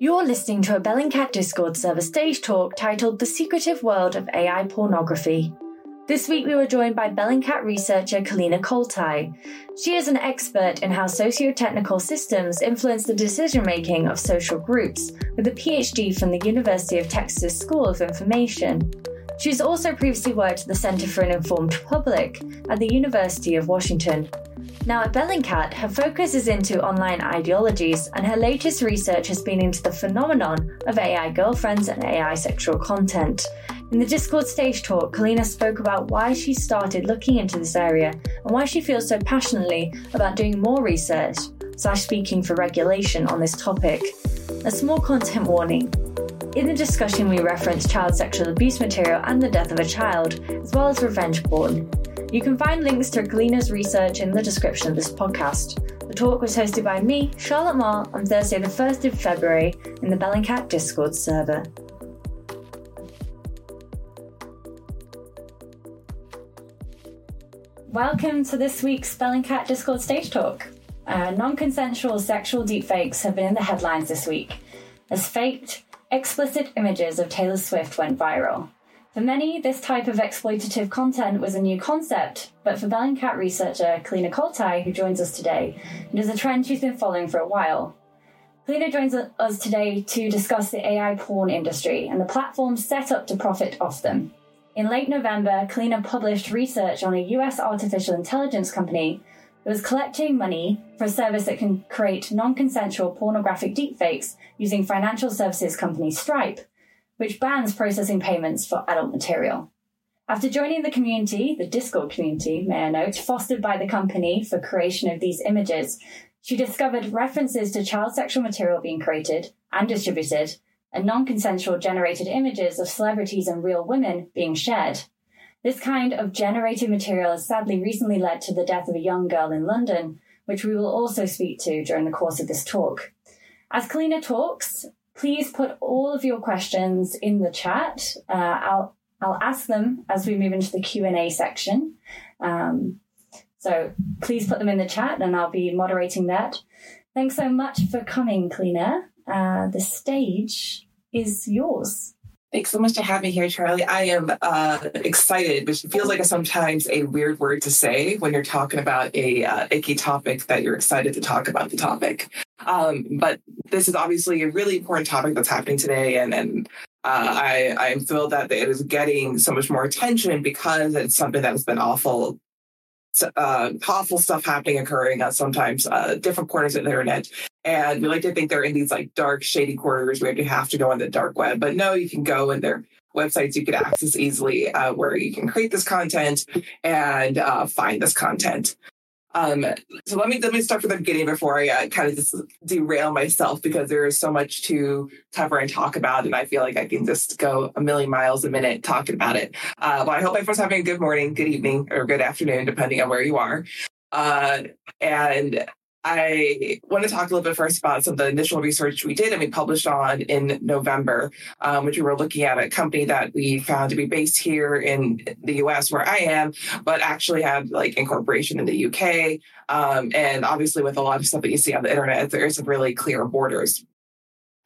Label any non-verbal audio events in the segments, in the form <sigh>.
You're listening to a Bellingcat Discord server stage talk titled The Secretive World of AI Pornography. This week we were joined by Bellingcat researcher Kolina Koltai. She is an expert in how socio-technical systems influence the decision making of social groups, with a PhD from the University of Texas School of Information. She's also previously worked at the Center for an Informed Public at the University of Washington. Now, at Bellingcat, her focus is into online ideologies, and her latest research has been into the phenomenon of AI girlfriends and AI sexual content. In the Discord stage talk, Kolina spoke about why she started looking into this area and why she feels so passionately about doing more research slash speaking for regulation on this topic. A small content warning. In the discussion, we reference child sexual abuse material and the death of a child, as well as revenge porn. You can find links to Kolina's research in the description of this podcast. The talk was hosted by me, Charlotte Marr, on Thursday, the 1st of February, in the Bellingcat Discord server. Welcome to this week's Bellingcat Discord stage talk. Uh, non consensual sexual deepfakes have been in the headlines this week as faked, explicit images of Taylor Swift went viral. For many, this type of exploitative content was a new concept, but for Bellingcat researcher Kolina Koltai, who joins us today, it is a trend she's been following for a while. Kolina joins us today to discuss the AI porn industry and the platforms set up to profit off them. In late November, Kolina published research on a US artificial intelligence company that was collecting money for a service that can create non consensual pornographic deepfakes using financial services company Stripe which bans processing payments for adult material. After joining the community, the Discord community, may I note, fostered by the company for creation of these images, she discovered references to child sexual material being created and distributed, and non consensual generated images of celebrities and real women being shared. This kind of generated material has sadly recently led to the death of a young girl in London, which we will also speak to during the course of this talk. As Kolina talks, please put all of your questions in the chat. Uh, I'll I'll ask them as we move into the Q and A section. Um, so please put them in the chat, and I'll be moderating that. Thanks so much for coming, Kolina. Uh, the stage is yours. Thanks so much to have me here, Charlie. I am uh, excited, which feels like a, sometimes a weird word to say when you're talking about a uh, icky topic that you're excited to talk about the topic. Um, but this is obviously a really important topic that's happening today, and and uh, I I am thrilled that it is getting so much more attention because it's something that has been awful uh, awful stuff happening, occurring at sometimes uh, different corners of the internet. And we like to think they're in these like dark, shady corners where you have to go on the dark web. But no, you can go in their websites you can access easily uh, where you can create this content and uh, find this content. Um, so let me let me start from the beginning before I uh, kind of just derail myself because there is so much to cover and talk about, and I feel like I can just go a million miles a minute talking about it. Uh, well, I hope everyone's having a good morning, good evening, or good afternoon, depending on where you are. Uh, and I want to talk a little bit first about some of the initial research we did and we published on in November, um, which we were looking at a company that we found to be based here in the US where I am, but actually had like incorporation in the UK. Um, and obviously, with a lot of stuff that you see on the internet, there isn't really clear borders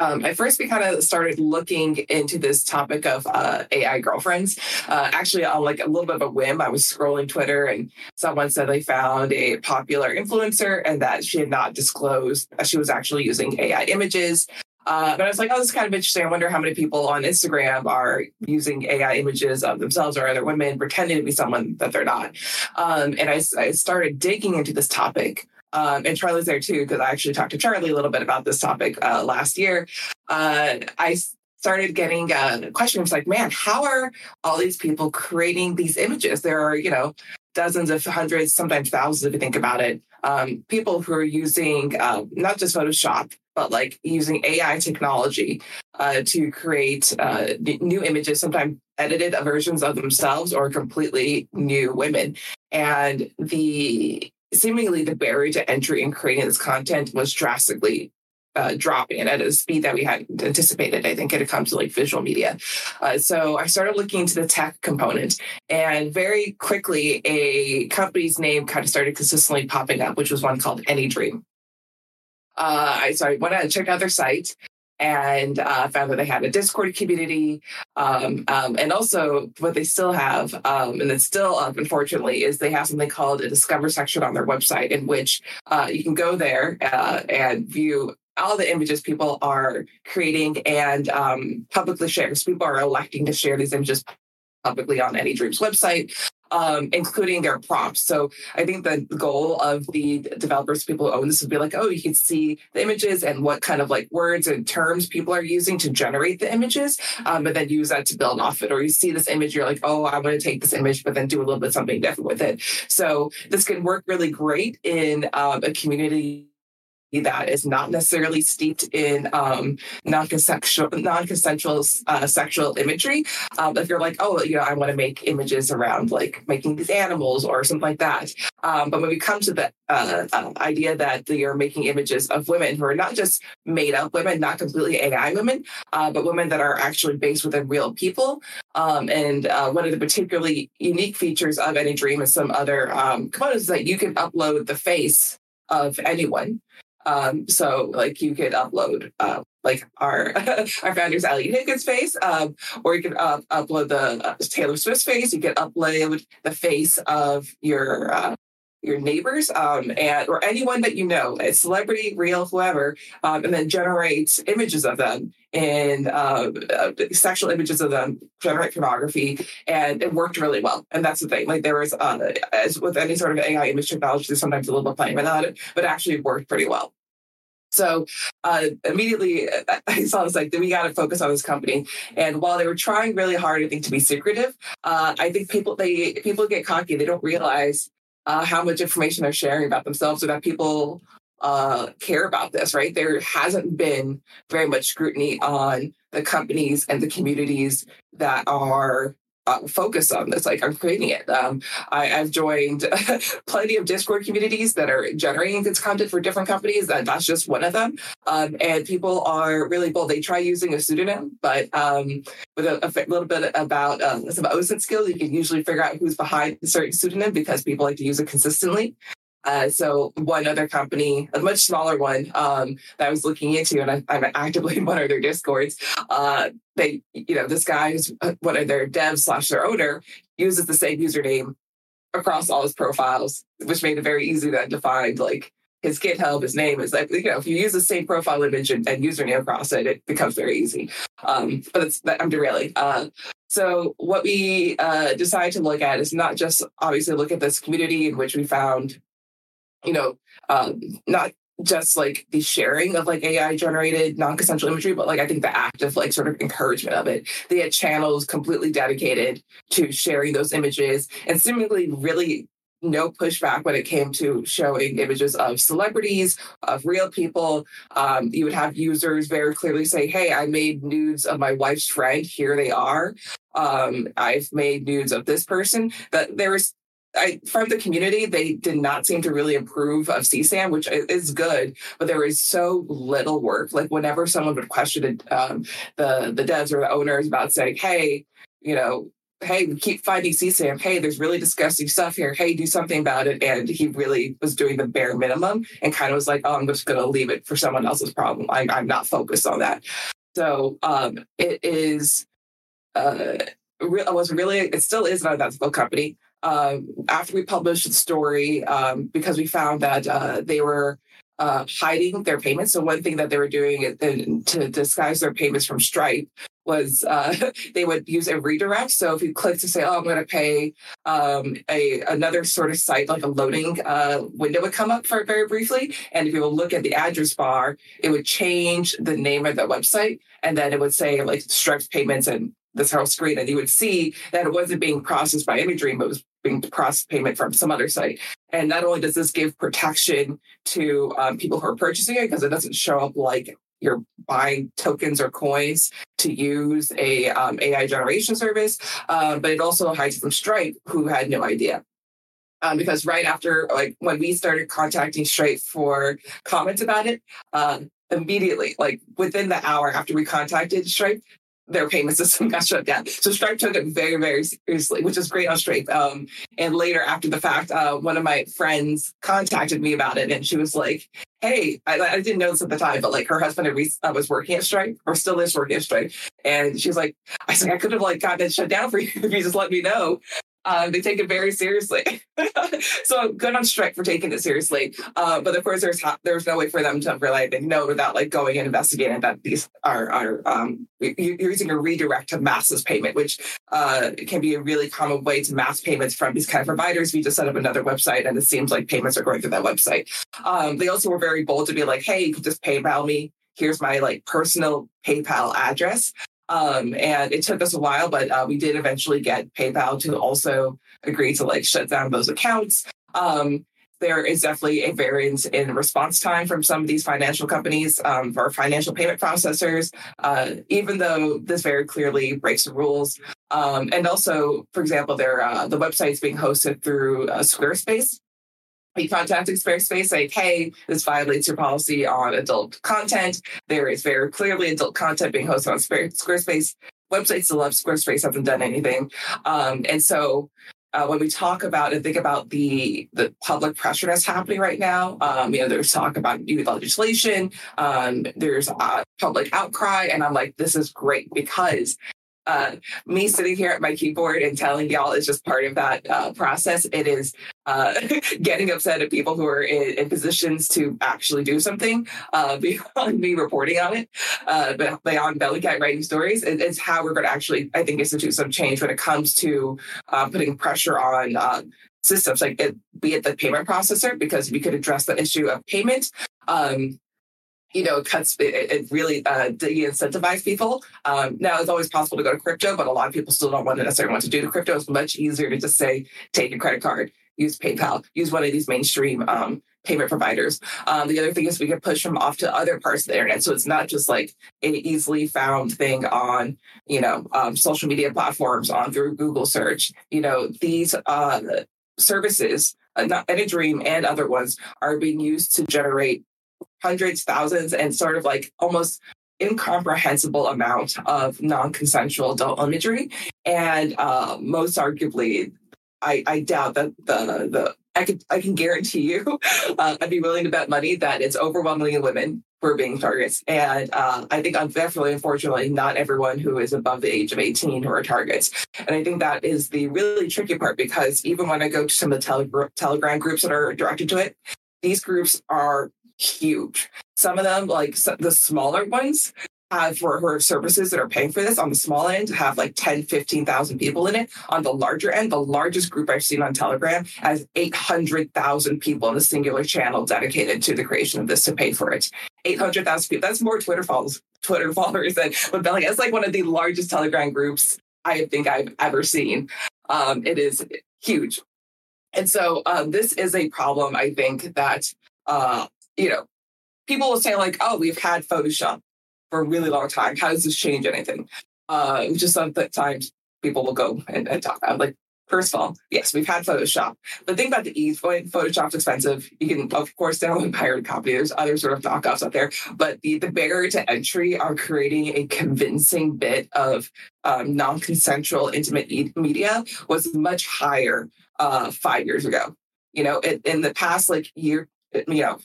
um, at first, we kind of started looking into this topic of uh, AI girlfriends. Uh, actually, on like a little bit of a whim, I was scrolling Twitter and someone said they found a popular influencer and that she had not disclosed that she was actually using AI images. Uh, but I was like, oh, this is kind of interesting. I wonder how many people on Instagram are using AI images of themselves or other women pretending to be someone that they're not. Um, and I, I started digging into this topic. Um, and Charlie's there too, because I actually talked to Charlie a little bit about this topic uh, last year. Uh, I started getting uh, questions like, man, how are all these people creating these images? There are, you know, dozens of hundreds, sometimes thousands if you think about it. Um, people who are using uh, not just Photoshop, but like using AI technology uh, to create uh, new images, sometimes edited versions of themselves or completely new women. And the seemingly the barrier to entry in creating this content was drastically uh, dropping at a speed that we hadn't anticipated. I think, it comes to like visual media. Uh, so I started looking into the tech component, and very quickly, a company's name kind of started consistently popping up, which was one called AnyDream. Uh, I so I went out and checked out their site, and uh, found that they had a Discord community. Um, um, and also, what they still have, um, and it's still up, unfortunately, is they have something called a Discover section on their website in which uh, you can go there uh, and view all the images people are creating and um, publicly share. So people are electing to share these images publicly on AnyDream's website um, including their prompts. So I think the goal of the developers, people who own this, would be like, oh, you can see the images and what kind of like words and terms people are using to generate the images, um, but then use that to build off it. Or you see this image, you're like, oh, I want to take this image, but then do a little bit something different with it. So this can work really great in um, a community that is not necessarily steeped in um, non-consensual, non-consensual uh, sexual imagery. Um, if you're like, oh, you know, I want to make images around like making these animals or something like that. Um, but when we come to the uh, uh, idea that you're making images of women who are not just made up women, not completely AI women, uh, but women that are actually based within real people. Um, and uh, one of the particularly unique features of AnyDream and some other um, components is that you can upload the face of anyone. Um, so like you could upload uh, like our <laughs> our founder's Eliot Higgins face, um, or you could uh, upload the uh, Taylor Swift face. You could upload the face of your uh, your neighbors um, and or anyone that you know, a celebrity, real, whoever, um, and then generate images of them and uh, uh, sexual images of them, generate pornography, and it worked really well. And that's the thing. Like there was, uh, as with any sort of AI image technology, there's sometimes a little bit playing without it, but it actually worked pretty well. So uh, immediately <laughs> I saw this like, we got to focus on this company. And while they were trying really hard, I think, to be secretive, uh, I think people they people get cocky. They don't realize uh, how much information they're sharing about themselves, or that people uh, care about this. Right? There hasn't been very much scrutiny on the companies and the communities that are uh, focus on this. Like I'm creating it. Um, I, have joined <laughs> plenty of Discord communities that are generating this content for different companies. And that's just one of them. Um, and people are really bold. They try using a pseudonym, but um, with a, a, little bit about um, some OSINT skills, you can usually figure out who's behind a certain pseudonym because people like to use it consistently. Uh, so one other company, a much smaller one um, that I was looking into, and I, am actively in one of their discords. Uh, they, you know, this guy is uh, one of their devs slash their owner uses the same username across all his profiles, which made it very easy then to find like his GitHub, his name is like, you know, if you use the same profile image and, and username across it, it becomes very easy. Um, but it's, I'm derailing. Uh, so what we uh, decided to look at is not just obviously look at this community in which we found you know, um, not just like the sharing of like AI generated non consensual imagery, but like I think the active like sort of encouragement of it. They had channels completely dedicated to sharing those images and seemingly really no pushback when it came to showing images of celebrities, of real people. Um, you would have users very clearly say, Hey, I made nudes of my wife's friend. Here they are. Um, I've made nudes of this person. That there was I, from the community, they did not seem to really approve of CSAM, which is good, but there was so little work. Like whenever someone would question um, the the devs or the owners about saying, "Hey, you know, hey, we keep finding CSAM. Hey, there's really disgusting stuff here. Hey, do something about it." And he really was doing the bare minimum and kind of was like, "Oh, I'm just going to leave it for someone else's problem. I'm, I'm not focused on that." So um, it is. Uh, it was really, it still is an unethical company uh, after we published the story, um, because we found that uh, they were uh, hiding their payments. So one thing that they were doing to disguise their payments from Stripe was uh, <laughs> they would use a redirect. So if you click to say, "Oh, I'm going to pay," um, a another sort of site like a loading uh, window would come up for very briefly, and if you will look at the address bar, it would change the name of the website, and then it would say like Stripe payments and this whole screen, and you would see that it wasn't being processed by Imagery, but was being processed payment from some other site. And not only does this give protection to um, people who are purchasing it because it doesn't show up like you're buying tokens or coins to use a um, AI generation service, uh, but it also hides from Stripe, who had no idea. Um, because right after, like when we started contacting Stripe for comments about it, uh, immediately, like within the hour after we contacted Stripe, their payment <laughs> system got shut down. So Stripe took it very, very seriously, which is great on Stripe. Um, and later, after the fact, uh, one of my friends contacted me about it, and she was like, hey, I, I, didn't know this at the time, but like her husband uh, was working at Stripe or still is working at Stripe. And she was like, I said, I could have like gotten it shut down for you <laughs> if you just let me know. Uh, they take it very seriously. <laughs> so good on Stripe for taking it seriously. Uh, but of course, there's ha- there's no way for them to really they know without like going and investigating that these are are um, you're using a redirect to masses payment, which uh, can be a really common way to mass payments from these kind of providers. We just set up another website, and it seems like payments are going through that website. Um, they also were very bold to be like, "Hey, you can just PayPal me." Here's my like personal PayPal address. Um, and it took us a while, but uh, we did eventually get PayPal to also agree to like shut down those accounts. Um, there is definitely a variance in response time from some of these financial companies um, or financial payment processors, uh, even though this very clearly breaks the rules. Um, and also, for example, their uh, the is being hosted through uh, Squarespace, we contacted Squarespace saying, hey, this violates your policy on adult content. There is very clearly adult content being hosted on Squarespace. Websites still love Squarespace, haven't done anything. Um, and so uh, when we talk about and think about the the public pressure that's happening right now, um, you know, there's talk about new legislation, um, there's uh, public outcry, and I'm like, this is great because uh, me sitting here at my keyboard and telling y'all is just part of that uh, process. It is uh, <laughs> getting upset at people who are in, in positions to actually do something uh, <laughs> beyond me reporting on it, uh, but beyond Bellingcat writing stories. It, it's how we're going to actually, I think, institute some change when it comes to uh, putting pressure on systems like it, be it the payment processor, because we could address the issue of payment. Um, you know, cuts it, it really uh, de-incentivize people. Um, now it's always possible to go to crypto, but a lot of people still don't want to necessarily want to do the crypto. It's much easier to just say, take a credit card, use PayPal, use one of these mainstream um, payment providers. Um, the other thing is we can push them off to other parts of the internet, so it's not just like an easily found thing on you know um, social media platforms, on through Google search. You know these uh, services. Uh, not Dream and other ones are being used to generate hundreds, thousands, and sort of like almost incomprehensible amount of non-consensual adult imagery. And uh, most arguably, I, I, doubt that the the I can I can guarantee you, <laughs> uh, I'd be willing to bet money that it's overwhelmingly women who are being targets. And uh, I think, definitely, unfortunately, not everyone who is above the age of 18 who are targets. And I think that is the really tricky part because even when I go to some of the tele- Telegram groups that are directed to it, these groups are huge. Some of them, like the smaller ones, have for her services that are paying for this on the small end have like 10, 15,000 people in it. On the larger end, the largest group I've seen on Telegram has 800,000 people in a singular channel dedicated to the creation of this to pay for it. 800,000 people. That's more Twitter followers, Twitter <laughs> followers than what Belly. It's like one of the largest Telegram groups I think I've ever seen. Um, it is huge. And so um, this is a problem, I think, that uh, you know, people will say like, "Oh, we've had Photoshop for a really long time. How does this change anything?" Uh, just sometimes people will go and, and talk about like. First of all, yes, we've had Photoshop. but think about the ease point, Photoshop's expensive. You can, of course, download <laughs> and pirate copy. There's other sort of knockoffs out there, but the, the barrier to entry on creating a convincing bit of um, non-consensual intimate media was much higher uh, five years ago. You know, in, in the past like year, you know,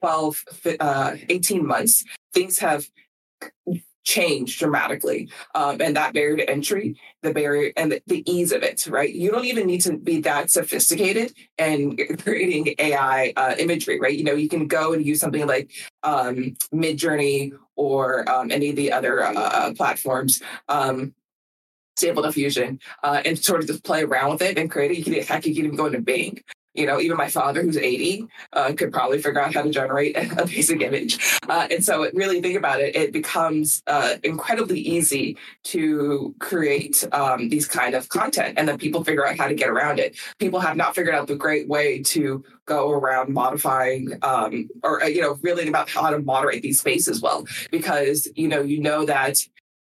12, uh, 18 months, things have changed dramatically. Um, and that barrier to entry, the barrier and the, the, ease of it, right? You don't even need to be that sophisticated and creating AI uh, imagery, right? You know, you can go and use something like um, Midjourney or um, any of the other uh, uh platforms. Um, Stable Diffusion, uh, and sort of just play around with it and create it. You can, heck, you can even go into Bing you know, even my father, who's 80, uh, could probably figure out how to generate <laughs> a basic image. Uh, and so, really think about it, it becomes uh, incredibly easy to create um, these kind of content, and then people figure out how to get around it. People have not figured out the great way to go around modifying, um, or uh, you know, really about how to moderate these spaces well, because you know, you know that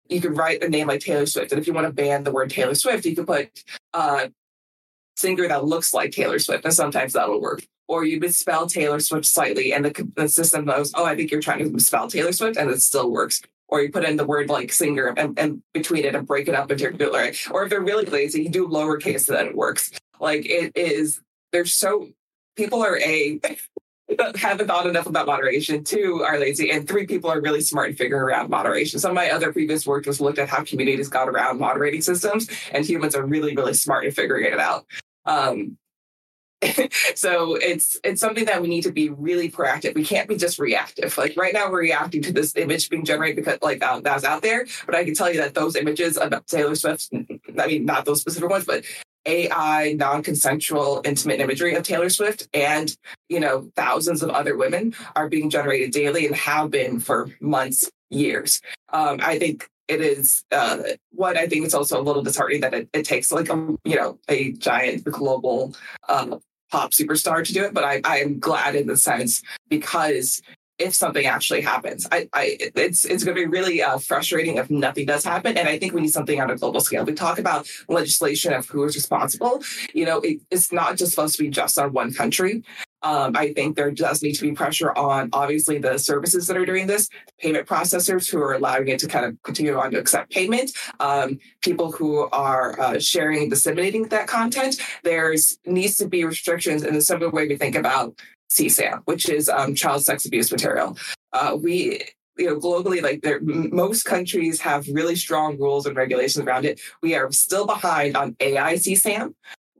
you can write a name like Taylor Swift, and if you want to ban the word Taylor Swift, you can put uh, singer that looks like Taylor Swift, and sometimes that'll work. Or you misspell Taylor Swift slightly, and the, the system knows, oh, I think you're trying to misspell Taylor Swift, and it still works. Or you put in the word like singer and, and between it and break it up into like, or if they're really lazy, you do lowercase, so that it works. Like it is, there's so people are a <laughs> haven't thought enough about moderation, two are lazy, and three people are really smart in figuring around moderation. Some of my other previous work was looked at how communities got around moderating systems, and humans are really, really smart in figuring it out. Um, <laughs> so it's it's something that we need to be really proactive. We can't be just reactive. Like right now, we're reacting to this image being generated because like um, that's out there. But I can tell you that those images about Taylor Swift, I mean, not those specific ones, but AI non-consensual intimate imagery of Taylor Swift and you know thousands of other women are being generated daily and have been for months, years. Um, I think it is uh, what I think it's also a little disheartening that it, it takes like a you know a giant global uh, pop superstar to do it. But I I am glad in the sense because if something actually happens. I, I it's it's going to be really uh, frustrating if nothing does happen. And I think we need something on a global scale. We talk about legislation of who is responsible. You know, it, it's not just supposed to be just on one country. Um, I think there does need to be pressure on obviously the services that are doing this, payment processors who are allowing it to kind of continue on to accept payment, um, people who are uh, sharing and disseminating that content. There's needs to be restrictions in the similar way we think about CSAM, which is um, child sex abuse material. Uh, we you know globally like there most countries have really strong rules and regulations around it we are still behind on ai csam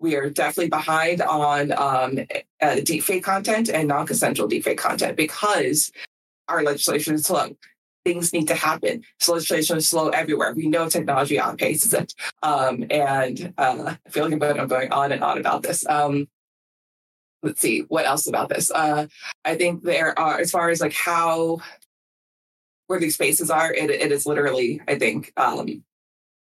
we are definitely behind on um, uh, deepfake content and non-consensual deepfake content because our legislation is slow. Things need to happen. So legislation is slow everywhere. We know technology outpaces <laughs> it. Um, and uh, I feel like I'm going on and on about this. Um, let's see what else about this. Uh, I think there are, as far as like how where these spaces are, it, it is literally, I think, um,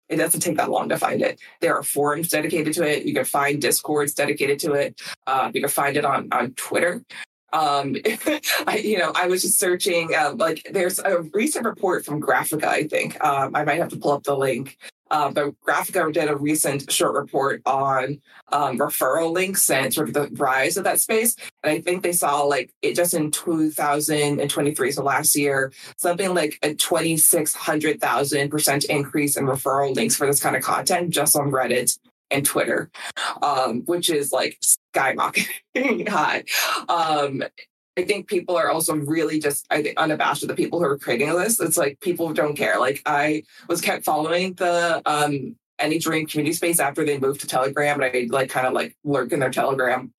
it doesn't take that long to find it. There are forums dedicated to it. You can find discords dedicated to it. Uh, you can find it on on Twitter. Um, <laughs> I, you know, I was just searching. Uh, like, there's a recent report from Graphika. I think um, I might have to pull up the link uh, but Graphika did a recent short report on um, referral links and sort of the rise of that space. And I think they saw like it just in 2023, so last year, something like a 2,600,000% increase in referral links for this kind of content just on Reddit and Twitter, um, which is like skyrocketing <laughs> high. Um, I think people are also really just I think unabashed with the people who are creating this. It's like people don't care. Like I was kept following the um AnyDream community space after they moved to Telegram, and I like kind of like lurk in their Telegram,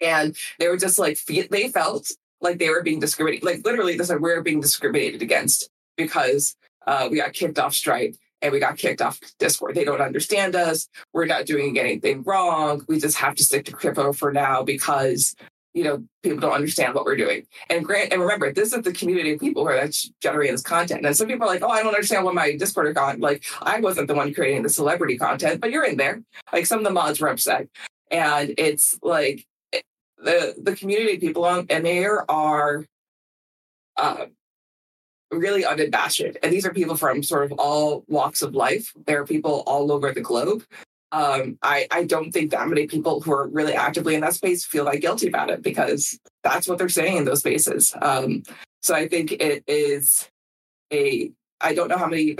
and they were just like they felt like they were being discriminated. Like literally, they said we're being discriminated against because uh, we got kicked off Stripe and we got kicked off Discord. They don't understand us. We're not doing anything wrong. We just have to stick to crypto for now because you know, people don't understand what we're doing. And grant and remember, this is the community of people who are generating this content. And some people are like, oh, I don't understand what my Discord got. Like, I wasn't the one creating the celebrity content, but you're in there. Like some of the mods were upset. And it's like the the community people on and there are uh, really unabashed. And these are people from sort of all walks of life. There are people all over the globe um, I, I don't think that many people who are really actively in that space feel that guilty about it because that's what they're saying in those spaces. Um, so I think it is a I don't know how many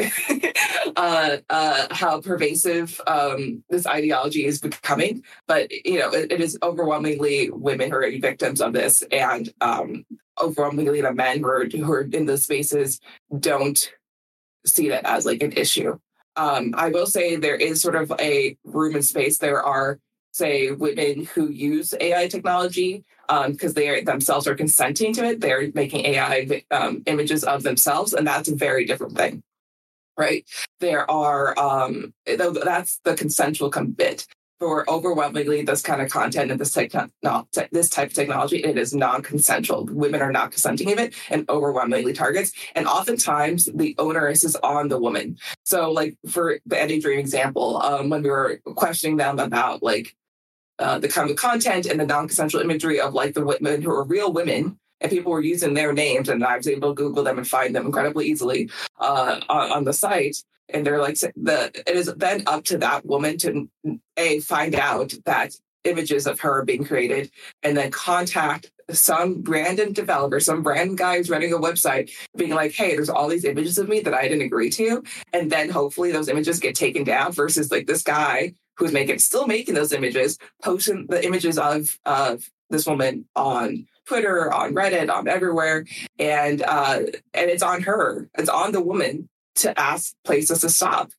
<laughs> uh, uh, how pervasive um, this ideology is becoming, but you know it, it is overwhelmingly women who are victims of this, and um, overwhelmingly the men who are, who are in those spaces don't see that as like an issue. Um, I will say there is sort of a room and space. There are, say, women who use AI technology because um, they themselves are consenting to it. They're making AI um, images of themselves, and that's a very different thing, right? There are um, that's the consensual bit for overwhelmingly this kind of content and this type, not, this type of technology, it is non-consensual. Women are not consenting of it and overwhelmingly targets. And oftentimes the onus is on the woman. So like for the AnyDream example, um, when we were questioning them about like uh, the kind of content and the non-consensual imagery of like the women who are real women and people were using their names and I was able to Google them and find them incredibly easily uh, on, on the site and they're like the it is then up to that woman to a find out that images of her are being created and then contact some random developer, some random guy who's running a website, being like, hey, there's all these images of me that I didn't agree to. And then hopefully those images get taken down versus like this guy who's making still making those images, posting the images of of this woman on Twitter, on Reddit, on everywhere, and uh, and it's on her, it's on the woman to ask places to stop.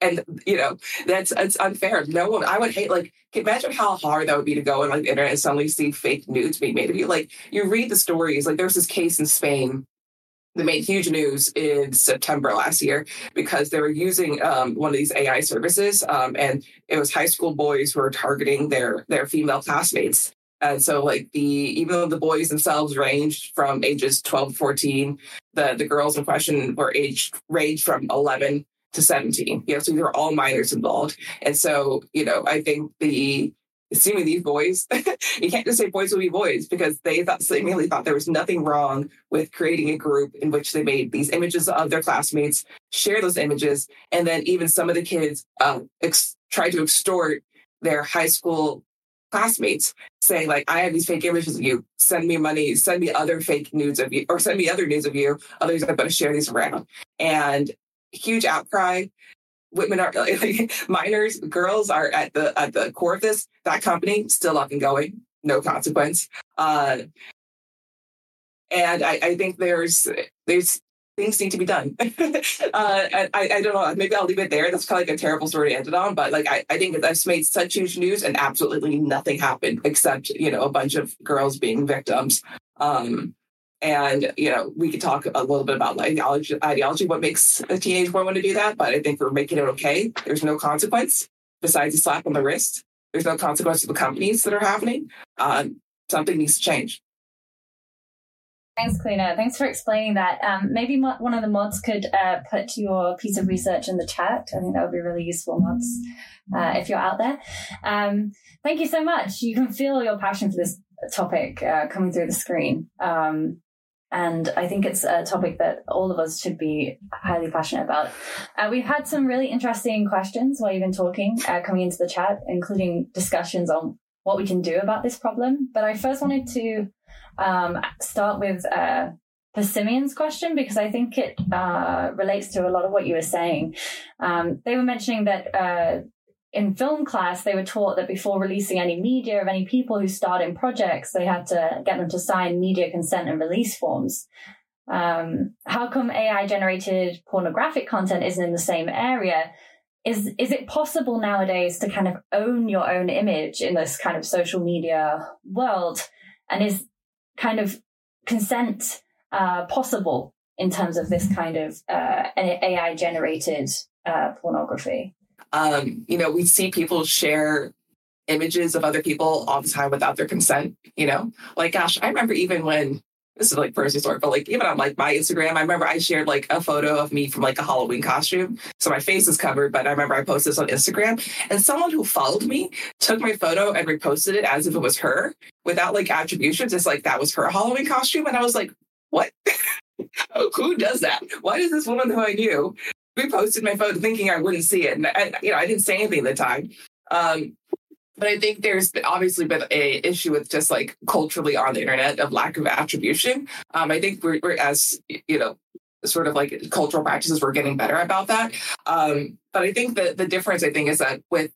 And you know that's it's unfair. No one, I would hate like imagine how hard that would be to go on like the internet and suddenly see fake nudes being made of you. Like you read the stories. Like there's this case in Spain that made huge news in September last year because they were using um, one of these AI services, um, and it was high school boys who were targeting their their female classmates. And so, like the even though the boys themselves ranged from ages 12 to 14, the the girls in question were aged ranged from 11 to 17. You know, so these were all minors involved. And so, you know, I think the assuming these boys, <laughs> you can't just say boys will be boys because they thought seemingly thought there was nothing wrong with creating a group in which they made these images of their classmates, share those images, and then even some of the kids uh, ex- tried to extort their high school classmates saying like i have these fake images of you. Send me money send me other fake nudes of you or send me other nudes of you. Others i'm going to share these around. And huge outcry. Women are <laughs> like, minors girls are at the at the core of this. That company still up and going. No consequence. Uh and I, I think there's there's things need to be done. <laughs> uh, I, I don't know. Maybe I'll leave it there. That's probably like a terrible story to end it on. But like, I, I think that's made such huge news and absolutely nothing happened except, you know, a bunch of girls being victims. Um, and, you know, we could talk a little bit about ideology, ideology, what makes a teenage boy want to do that. But I think we're making it okay. There's no consequence besides a slap on the wrist. There's no consequence to the companies that are happening. Um, something needs to change. Thanks, Kolina. Thanks for explaining that. Um, maybe mo- one of the mods could uh, put your piece of research in the chat. I think that would be really useful, mods, uh, if you're out there. Um, thank you so much. You can feel your passion for this topic uh, coming through the screen. Um, and I think it's a topic that all of us should be highly passionate about. Uh, we've had some really interesting questions while you've been talking uh, coming into the chat, including discussions on what we can do about this problem. But I first wanted to um, start with uh, question because I think it uh, relates to a lot of what you were saying. Um, they were mentioning that uh, in film class, they were taught that before releasing any media of any people who starred in projects, they had to get them to sign media consent and release forms. Um, how come AI generated pornographic content isn't in the same area? Is is it possible nowadays to kind of own your own image in this kind of social media world? And is kind of consent uh, possible in terms of this kind of uh, AI generated uh, pornography? Um, you know, we see people share images of other people all the time without their consent. You know, like gosh, I remember even when this is like personal story, but like even on like my Instagram, I remember I shared like a photo of me from like a Halloween costume. So my face is covered, but I remember I posted this on Instagram and someone who followed me took my photo and reposted it as if it was her without like attributions. It's like that was her Halloween costume. And I was like, what? <laughs> who does that? Why does this woman who I knew reposted my photo thinking I wouldn't see it? And I, you know, I didn't say anything at the time. Um, but I think there's obviously been a issue with just like culturally on the internet of lack of attribution. Um, I think we're, we're, as you know, sort of like cultural practices, we're getting better about that. Um, but I think that the difference, I think, is that with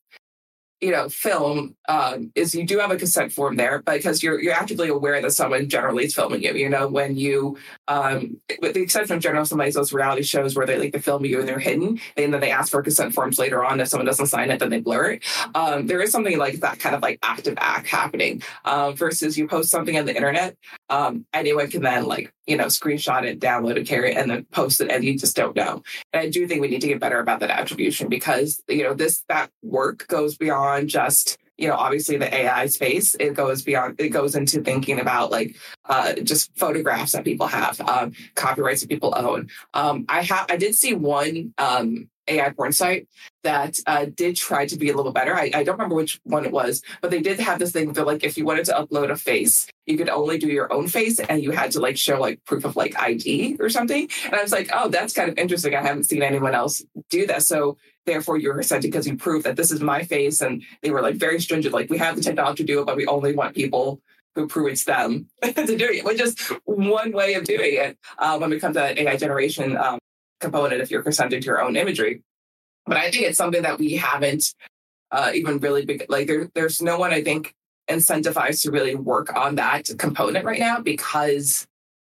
you know, film um, is you do have a consent form there because you're you're actively aware that someone generally is filming you. You know, when you, um, with the exception of general some of those reality shows where they like to film you and they're hidden, and then they ask for consent forms later on. If someone doesn't sign it, then they blur it. Um, there is something like that kind of like active act happening uh, versus you post something on the internet, um, anyone can then like you know screenshot it, download it, carry it, and then post it, and you just don't know. And I do think we need to get better about that attribution because you know this that work goes beyond just you know obviously the ai space it goes beyond it goes into thinking about like uh, just photographs that people have um, copyrights that people own um, i have i did see one um, AI porn site that uh, did try to be a little better. I, I, don't remember which one it was, but they did have this thing that like if you wanted to upload a face, you could only do your own face and you had to like show like proof of like ID or something. And I was like, oh, that's kind of interesting. I haven't seen anyone else do that. So therefore you're consenting because you prove that this is my face. And they were like very stringent, like we have the technology to do it, but we only want people who prove it's them <laughs> to do it, which is one way of doing it uh, when it comes to AI generation. Um, component if you're presenting to your own imagery. But I think it's something that we haven't uh, even really big, like there, there's no one I think incentivized to really work on that component right now because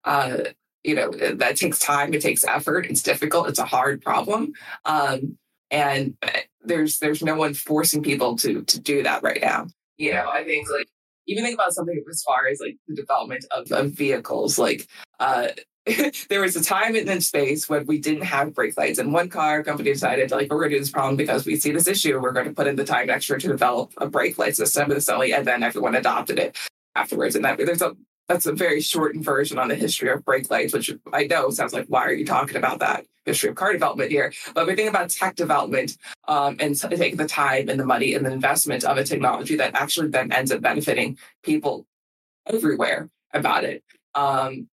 uh, you know that takes time, it takes effort, it's difficult, it's a hard problem, um, and there's there's no one forcing people to to do that right now. You know, I think like even think about something as far as like the development of, of vehicles, like uh, <laughs> there was a time in space when we didn't have brake lights, and one car company decided, like, we're going to do this problem because we see this issue. We're going to put in the time extra to develop a brake light system with and then everyone adopted it afterwards. And that there's a that's a very shortened version on the history of brake lights, which I know sounds like why are you talking about that history of car development here? But we think about tech development um, and taking the time and the money and the investment of a technology that actually then ends up benefiting people everywhere about it. Um,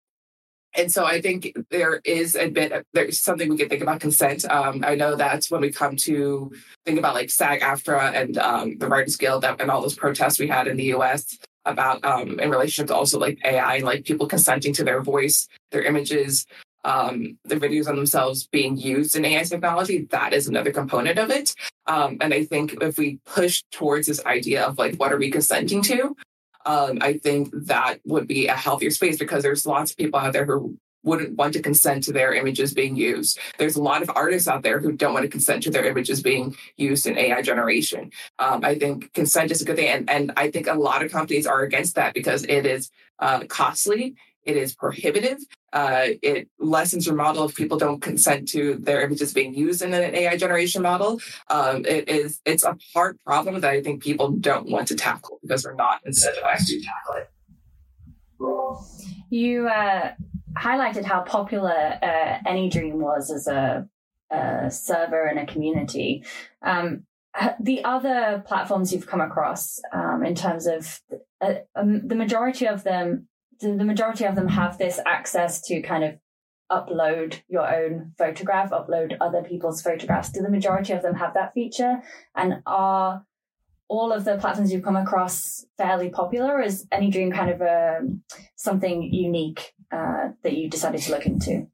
and so I think there is a bit, there's something we can think about consent. Um, I know that when we come to think about like SAG AFTRA and um, the Writers Guild and all those protests we had in the US about um, in relationship to also like AI and like people consenting to their voice, their images, um, the videos on themselves being used in AI technology, that is another component of it. Um, and I think if we push towards this idea of like, what are we consenting to? Um, I think that would be a healthier space because there's lots of people out there who wouldn't want to consent to their images being used. There's a lot of artists out there who don't want to consent to their images being used in AI generation. Um, I think consent is a good thing. And, and I think a lot of companies are against that because it is uh, costly it is prohibitive. Uh, it lessens your model if people don't consent to their images being used in an AI generation model. Um, it is it's a hard problem that I think people don't want to tackle because they're not incentivized to tackle it. You uh, highlighted how popular uh, AnyDream was as a, a, server and a community. Um, the other platforms you've come across um, in terms of uh, um, the majority of them the majority of them have this access to kind of upload your own photograph, upload other people's photographs. Do the majority of them have that feature? And are all of the platforms you've come across fairly popular? is AnyDream kind of a, um, something unique uh, that you decided to look into?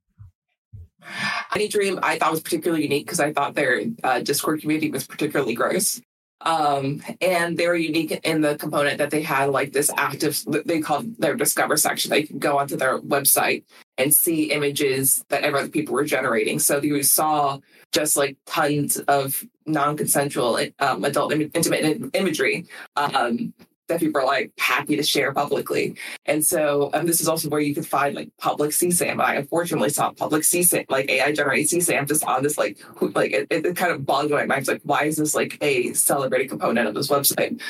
AnyDream I thought was particularly unique because I thought their uh, Discord community was particularly gross. Um, and they were unique in the component that they had like this active, they called their discover section. They could go onto their website and see images that other people were generating. So you saw just like tons of non-consensual um, adult Im- intimate imagery um, that people are like happy to share publicly. And so um, this is also where you could find like public CSAM. I unfortunately saw public CSAM, like AI generated CSAM just on this like, like it, it kind of bogged my mind. It's like, why is this like a celebrated component of this website?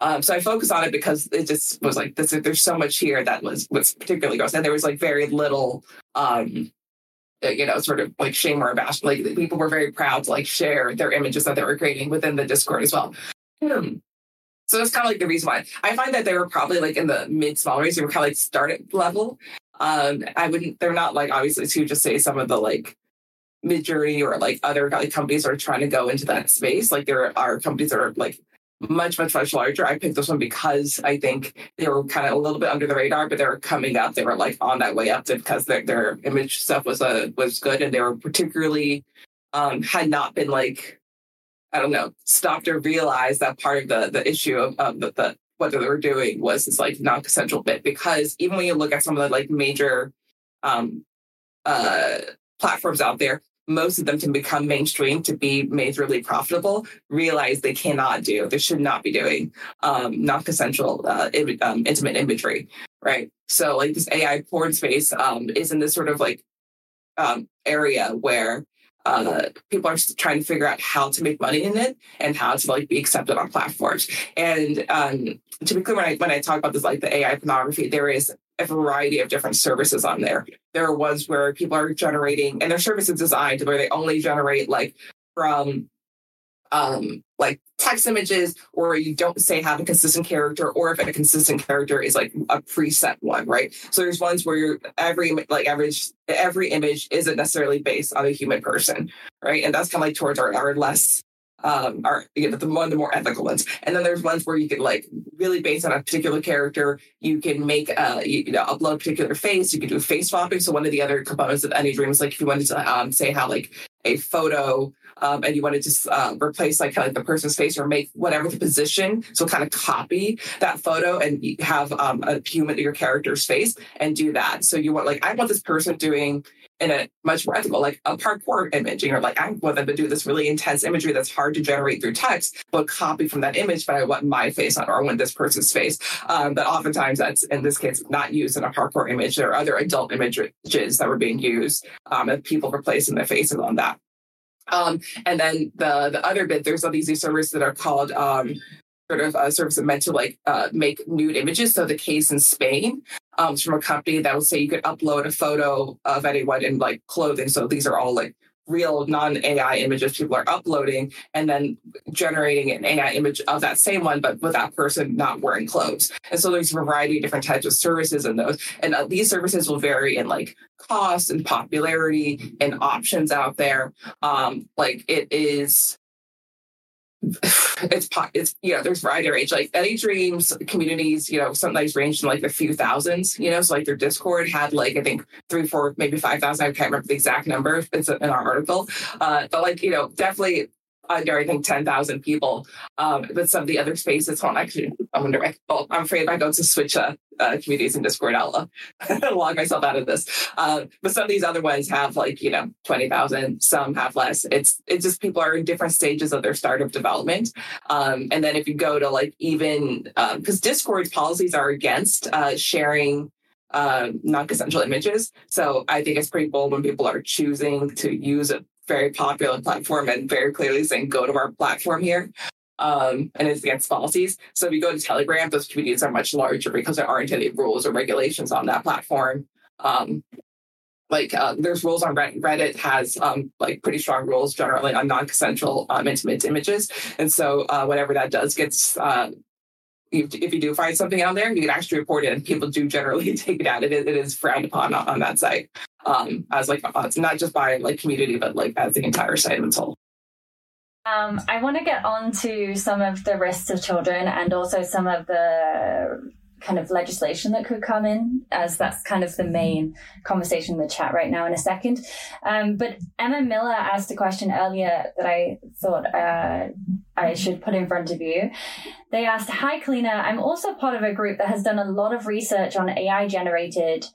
Um, so I focused on it because it just was like, this, there's so much here that was, was particularly gross. And there was like very little, um, uh, you know, sort of like shame or abashment. Like people were very proud to like share their images that they were creating within the Discord as well. Hmm. So that's kind of like the reason why I find that they were probably like in the mid small range. They were kind of like startup level. Um, I wouldn't. They're not like obviously to just say some of the like Midjourney or like other like companies are trying to go into that space. Like there are companies that are like much much much larger. I picked this one because I think they were kind of a little bit under the radar, but they were coming up. They were like on that way up because their their image stuff was uh, was good, and they were particularly um, had not been like I don't know, stopped or realized that part of the the issue of, the, the what they were doing was this like non-consensual bit. Because even when you look at some of the like major um uh platforms out there most of them can become mainstream to be majorly profitable realize they cannot do they should not be doing um non-consensual uh, Im- um, intimate imagery right? So like this ai porn space um is in this sort of like um area where uh, people are trying to figure out how to make money in it and how to like be accepted on platforms. And um, to be clear, when I when I talk about this, like the AI pornography, there is a variety of different services on there. There are ones where people are generating, and their service is designed where they only generate like from um, like text images, or you don't say have a consistent character, or if a consistent character is like a preset one, right? So there's ones where you're every like average every image isn't necessarily based on a human person, right? And that's kind of like towards our, our less um are you know the one the more ethical ones and then there's ones where you can like really based on a particular character you can make uh you, you know upload a particular face you can do face swapping so one of the other components of AnyDream is like if you wanted to um say how like a photo um, and you want to just uh, replace like kind of the person's face or make whatever the position, so kind of copy that photo and have um, a human your character's face and do that. So you want like I want this person doing in a much more ethical, like a parkour. You know, like I want them to do this really intense imagery that's hard to generate through text, but copy from that image, but I want my face on or I want this person's face. Um, but oftentimes that's in this case not used in a parkour image. There are other adult images that were being used um, and people replacing their faces on that. Um, and then the the other bit, there's all these, new servers that are called um, sort of uh, service meant to like uh, make nude images. So the case in Spain um, from a company that would say you could upload a photo of anyone in like clothing. So these are all like real non-AI images people are uploading and then generating an AI image of that same one, but with that person not wearing clothes. And so there's a variety of different types of services in those. And uh, these services will vary in like cost and popularity and options out there. Um, like it is it's it's you know there's variety range like AnyDream's communities you know sometimes range in like a few thousands you know so like their discord had like i think three four maybe five thousand i can't remember the exact number it's in our article uh but like you know definitely under I think ten thousand people. Um, but some of the other spaces won't actually. I wonder. Well, I'm afraid I go to switch uh, uh, communities in Discord, I'll uh, <laughs> log myself out of this. Uh, but some of these other ones have like you know twenty thousand. Some have less. It's it's just people are in different stages of their startup development. Um, and then if you go to like even because um, Discord's policies are against uh, sharing uh, non-consensual images. So I think it's pretty bold when people are choosing to use a very popular platform and very clearly saying, go to our platform here. Um, and it's against policies. So if you go to Telegram, those communities are much larger because there aren't any rules or regulations on that platform. Um, like uh, there's rules on Reddit. Reddit has um, like pretty strong rules generally on non-consensual um, intimate images, and so uh, whatever that does gets uh, if you do find something out there, you can actually report it, and people do generally <laughs> take it out. It is, it is frowned upon on, that site um, as like uh, not just by like community, but like as the entire site its whole. Um, I want to get on to some of the risks of children and also some of the kind of legislation that could come in, as that's kind of the main conversation in the chat right now in a second. Um, but Emma Miller asked a question earlier that I thought uh, I should put in front of you. They asked, Hi, Kolina. I'm also part of a group that has done a lot of research on AI generated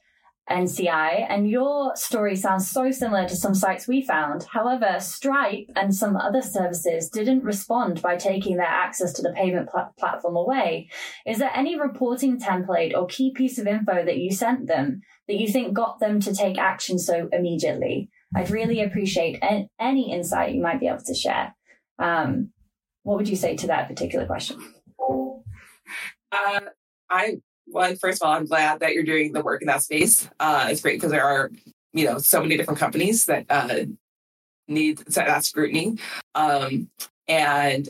NCI, and your story sounds so similar to some sites we found. However, Stripe and some other services didn't respond by taking their access to the payment pl- platform away. Is there any reporting template or key piece of info that you sent them that you think got them to take action so immediately? I'd really appreciate any insight you might be able to share. Um, what would you say to that particular question? Uh, I well, first of all, I'm glad that you're doing the work in that space. Uh, it's great because there are, you know, so many different companies that uh, need that scrutiny. Um, and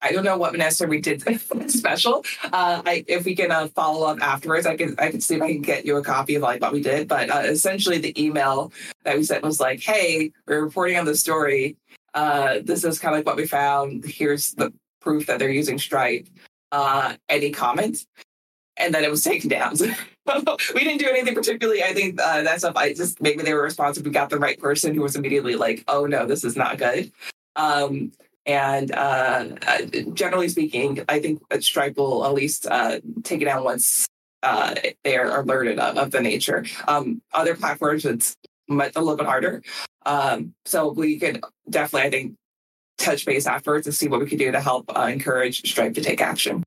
I don't know what Vanessa we did <laughs> special. Uh, I, if we can uh, follow up afterwards, I can I can see if I can get you a copy of like what we did. But uh, essentially, the email that we sent was like, "Hey, we're reporting on the story. Uh, this is kind of like what we found. Here's the proof that they're using Stripe. Uh, any comments?" And then it was taken down. <laughs> we didn't do anything particularly. I think uh, that stuff. I just maybe they were responsive. We got the right person who was immediately like, "Oh no, this is not good." Um, and uh, uh generally speaking, I think Stripe will at least uh, take it down once uh, they are alerted of, of the nature. Um, other platforms, it's much, a little bit harder. Um, so we could definitely, I think, touch base afterwards and see what we could do to help uh, encourage Stripe to take action.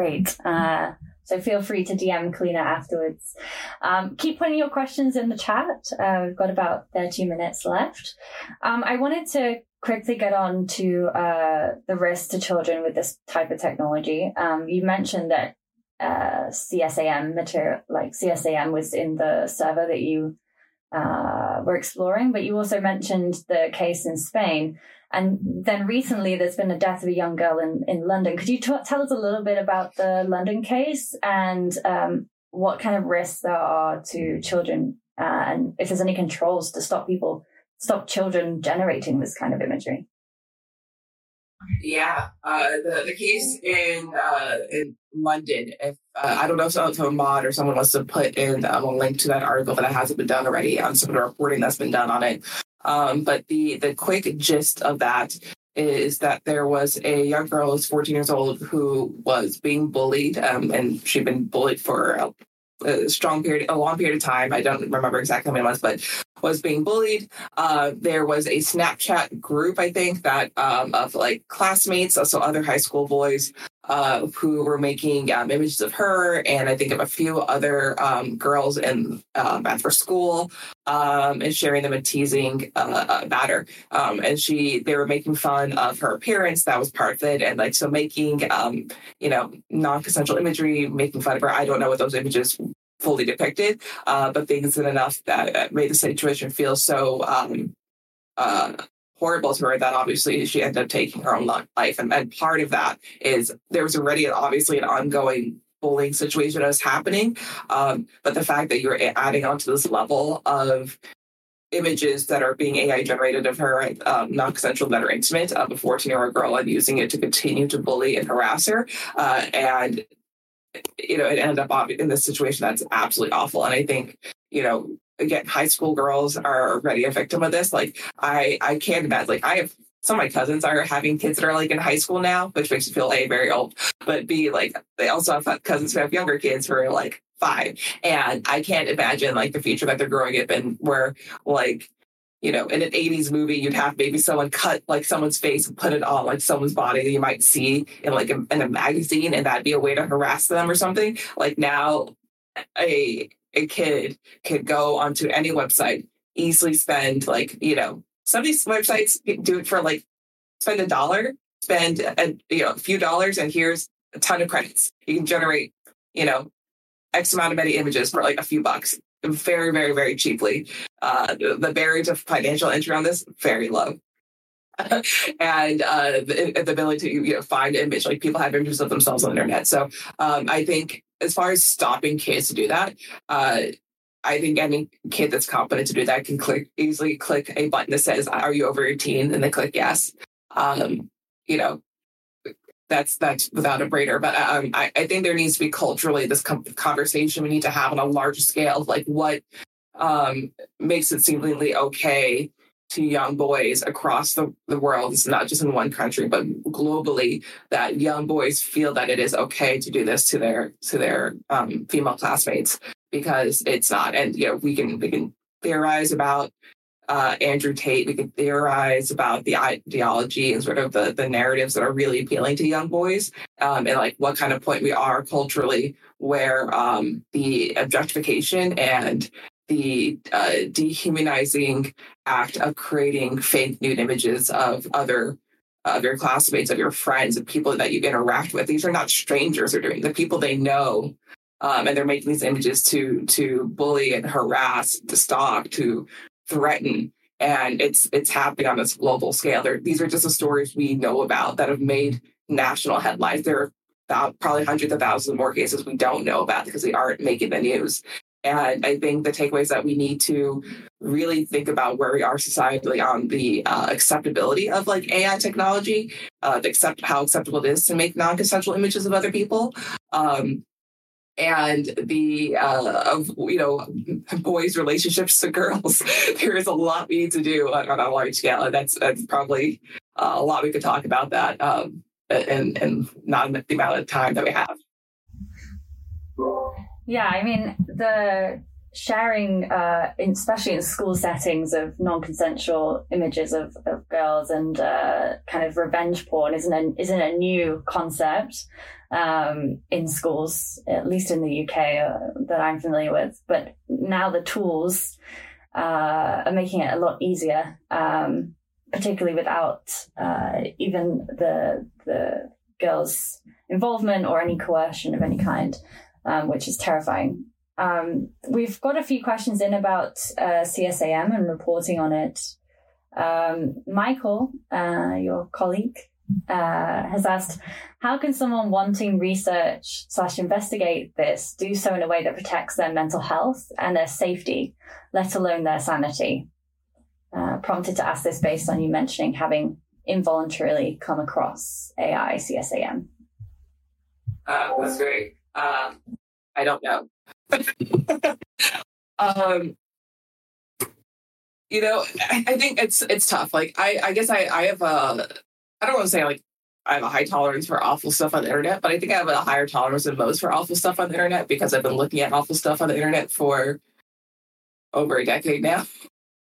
Great. Uh, so feel free to DM Kolina afterwards. Um, keep putting your questions in the chat. Uh, we've got about 30 minutes left. Um, I wanted to quickly get on to uh, the risk to children with this type of technology. Um, you mentioned that uh, CSAM material, like CSAM, was in the server that you uh, were exploring, but you also mentioned the case in Spain. And then recently, there's been a death of a young girl in, in London. Could you t- tell us a little bit about the London case and um, what kind of risks there are to children, uh, and if there's any controls to stop people, stop children generating this kind of imagery? Yeah, uh, the the case in uh, in London. If uh, I don't know if, if a mod or someone wants to put in um, a link to that article that hasn't been done already on some of the reporting that's been done on it. Um, but the the quick gist of that is that there was a young girl who's 14 years old who was being bullied, um, and she'd been bullied for a, a, strong period, a long period of time. I don't remember exactly how many months, but was being bullied. Uh, there was a Snapchat group, I think, that um, of like classmates, also other high school boys uh, who were making um, images of her and I think of a few other um, girls in um, at her school um, and sharing them and teasing uh, about her. Um, and she, they were making fun of her appearance. That was part of it. And like, so making, um, you know, non-consensual imagery, making fun of her. I don't know what those images fully depicted, uh, but things that enough that made the situation feel so um, uh, horrible to her that obviously she ended up taking her own life. And, and part of that is there was already obviously an ongoing bullying situation that was happening. Um, but the fact that you're adding on to this level of images that are being AI generated of her, um, non consensual that are intimate of a 14 year old girl and using it to continue to bully and harass her. Uh, and, you know, it ended up in this situation that's absolutely awful. And I think, you know, again, high school girls are already a victim of this. Like I, I can't imagine. Like I have some of my cousins are having kids that are like in high school now, which makes me feel a very old. But b like they also have cousins who have younger kids who are like five, and I can't imagine like the future that they're growing up in, where like you know, in an 80s movie, you'd have maybe someone cut like someone's face and put it on like someone's body that you might see in like a, in a magazine, and that'd be a way to harass them or something. Like now, a a kid could go onto any website, easily spend like, you know, some of these websites do it for like spend a dollar, spend a you know a few dollars, and here's a ton of credits. You can generate, you know, X amount of many images for like a few bucks. Very, very, very cheaply. Uh, the, barrier to financial entry on this very low. <laughs> and uh, the, the, ability to you know find image like people have images of themselves on the internet. So um, I think as far as stopping kids to do that, uh, I think any kid that's competent to do that can click easily click a button that says, "Are you over 18?" and they click yes. Um, you know, that's that's without a brainer. But um, I, I, think there needs to be culturally this conversation we need to have on a large scale, like what um, makes it seemingly okay to young boys across the, the world. It's not just in one country, but globally that young boys feel that it is okay to do this to their to their um, female classmates because it's not. And you know, we can we can theorize about uh, Andrew Tate. We can theorize about the ideology and sort of the, the narratives that are really appealing to young boys, um, and like what kind of point we are culturally where um, the objectification and the uh, dehumanizing act of creating fake nude images of other of your classmates, of your friends, of people that you interact with. These are not strangers are doing the people they know. Um, and they're making these images to to bully and harass, to stalk, to threaten. And it's it's happening on this global scale. They're, these are just the stories we know about that have made national headlines. There are probably hundreds of thousands more cases we don't know about because they aren't making the news. And I think the takeaway is that we need to really think about where we are societally on the uh, acceptability of like AI technology, uh, accept how acceptable it is to make non-consensual images of other people. Um, and the uh, of you know boys' relationships to girls, <laughs> there is a lot we need to do on, on a large scale, that's, that's probably uh, a lot we could talk about that, um, and and not the amount of time that we have. Yeah, I mean the sharing, uh, especially in school settings, of non-consensual images of, of girls and uh, kind of revenge porn isn't a, isn't a new concept um, in schools, at least in the UK uh, that I'm familiar with. But now the tools uh, are making it a lot easier, um, particularly without uh, even the the girls' involvement or any coercion of any kind um, which is terrifying. Um, we've got a few questions in about uh, CSAM and reporting on it. Um, Michael, uh, your colleague, uh, has asked, how can someone wanting research slash investigate this do so in a way that protects their mental health and their safety, let alone their sanity? Uh, prompted to ask this based on you mentioning having involuntarily come across AI CSAM? Uh, that's great. Uh, I don't know. <laughs> um, you know, I, I, think it's it's tough. Like I, I guess I, I have a I don't want to say like I have a high tolerance for awful stuff on the internet, but I think I have a higher tolerance than most for awful stuff on the internet because I've been looking at awful stuff on the internet for over a decade now.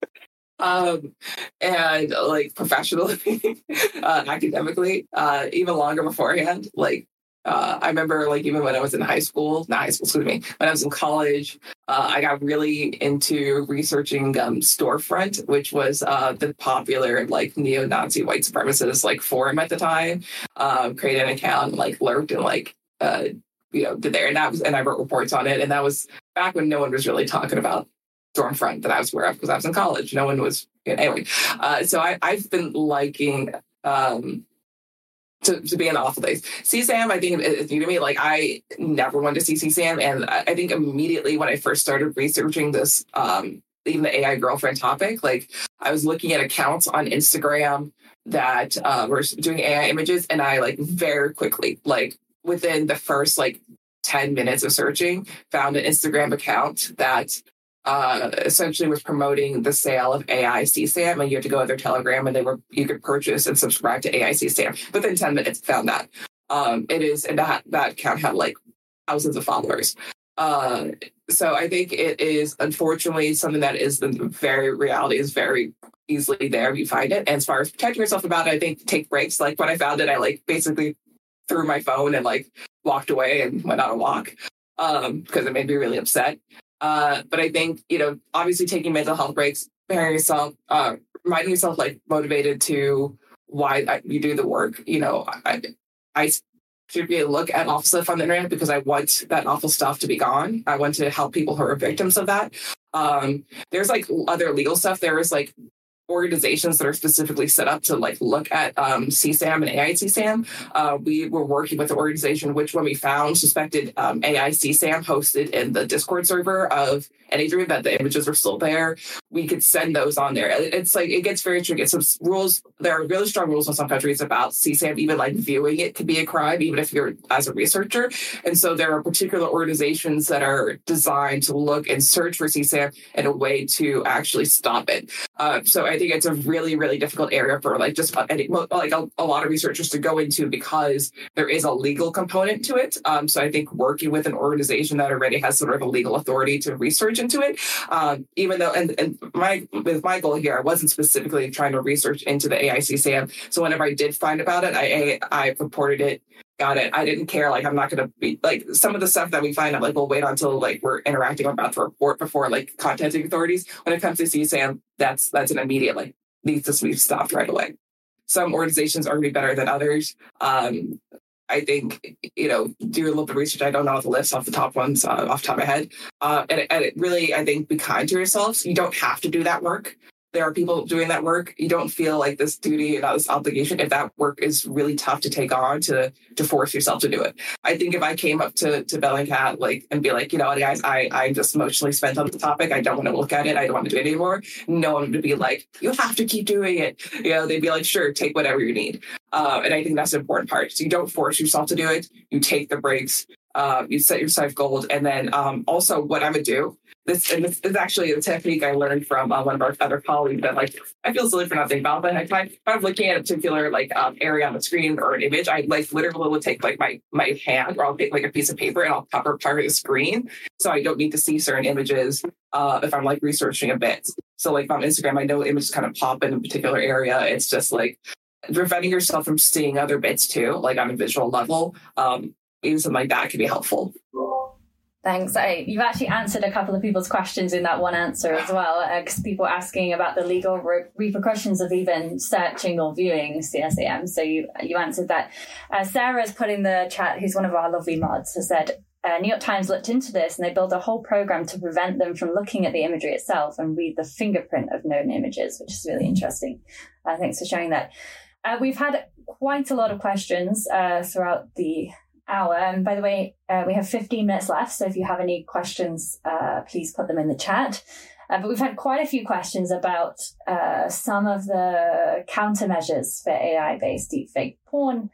<laughs> um, and like professionally, <laughs> uh, academically, uh, even longer beforehand. Like uh, I remember like even when I was in high school, not high school, excuse me, when I was in college, uh, I got really into researching um, Stormfront, which was uh, the popular like neo-Nazi white supremacist like forum at the time. Um, created an account, like lurked and like uh, you know did there, and that was and I wrote reports on it, and that was back when no one was really talking about Stormfront that I was aware of because I was in college. No one was you know, anyway. Uh, so I, I've been liking. Um, to, to be in awful days. CSAM, I think it's new to me. Like I never wanted to see CSAM. And I think immediately when I first started researching this, um, even the AI girlfriend topic, like I was looking at accounts on Instagram that uh, were doing AI images. And I like very quickly, like within the first like 10 minutes of searching, found an Instagram account that uh, essentially was promoting the sale of AI CSAM, and you had to go to their Telegram, and they were you could purchase and subscribe to AI CSAM. Within ten minutes, found that um, it is, and that that account had like thousands of followers. Uh, so I think it is unfortunately something that is the very reality is very easily there. You find it, and as far as protecting yourself about it, I think take breaks. Like when I found it, I like basically threw my phone and like walked away and went on a walk um, because it made me really upset. Uh, but I think, you know, obviously taking mental health breaks, preparing yourself, uh, reminding yourself like motivated to why you do the work. You know, I, I should be a look at awful stuff on the internet because I want that awful stuff to be gone. I want to help people who are victims of that. Um, there's like other legal stuff. There is like organizations that are specifically set up to like look at um, CSAM and AI CSAM. Uh, we were working with an organization which, when we found suspected um, AI CSAM hosted in the Discord server of AnyDream, that the images were still there, we could send those on there. It's like it gets very tricky. Some rules. There are really strong rules in some countries about CSAM. Even like viewing it could be a crime, even if you're as a researcher. And so there are particular organizations that are designed to look and search for CSAM in a way to actually stop it. Uh, so I think it's a really, really difficult area for like just any, like a, a, lot of researchers to go into because there is a legal component to it. Um, so I think working with an organization that already has sort of a legal authority to research into it, um, even though and, and my with my goal here, I wasn't specifically trying to research into the AI CSAM. So whenever I did find about it, I I, reported it got it. I didn't care. Like, I'm not going to be like some of the stuff that we find out, like, we'll wait until like we're interacting about the report before like contacting authorities. When it comes to CSAM, that's, that's an immediate, like, needs to be stopped right away. Some organizations are going to be better than others. Um, I think, you know, do a little bit of research. I don't know the list off the top ones uh, off the top of my head. Uh, and, and it really, I think, be kind to yourselves. You don't have to do that work there are people doing that work you don't feel like this duty and this obligation if that work is really tough to take on to to force yourself to do it. I think if i came up to to bellingcat like and be like you know guys i i'm just emotionally spent on the topic. I don't want to look at it. I don't want to do it anymore. No one would be like you have to keep doing it. You know they'd be like sure take whatever you need. Uh, and i think that's an important part. So you don't force yourself to do it. You take the breaks. Uh, you set yourself goals. And then um, also what i would do this and this is actually a technique I learned from uh, one of our other colleagues that like I feel silly for not thinking about, but if, I, if I'm looking at a particular like um, area on the screen or an image, I like literally will take like my my hand or I'll take like a piece of paper and I'll cover part of the screen so I don't need to see certain images uh, if I'm like researching a bit. So like on Instagram, I know images kind of pop in a particular area. It's just like preventing yourself from seeing other bits too, like on a visual level. Um, even something like that can be helpful. Thanks. I, you've actually answered a couple of people's questions in that one answer as well, because uh, people asking about the legal re- repercussions of even searching or viewing CSAM. So you you answered that. Uh, Sarah's put in the chat, who's one of our lovely mods, has said uh, New York Times looked into this and they built a whole program to prevent them from looking at the imagery itself and read the fingerprint of known images, which is really interesting. Uh, thanks for sharing that. Uh, we've had quite a lot of questions uh, throughout the hour. And by the way, uh, we have 15 minutes left. So if you have any questions, uh, please put them in the chat. Uh, but we've had quite a few questions about uh, some of the countermeasures for AI based deepfake porn.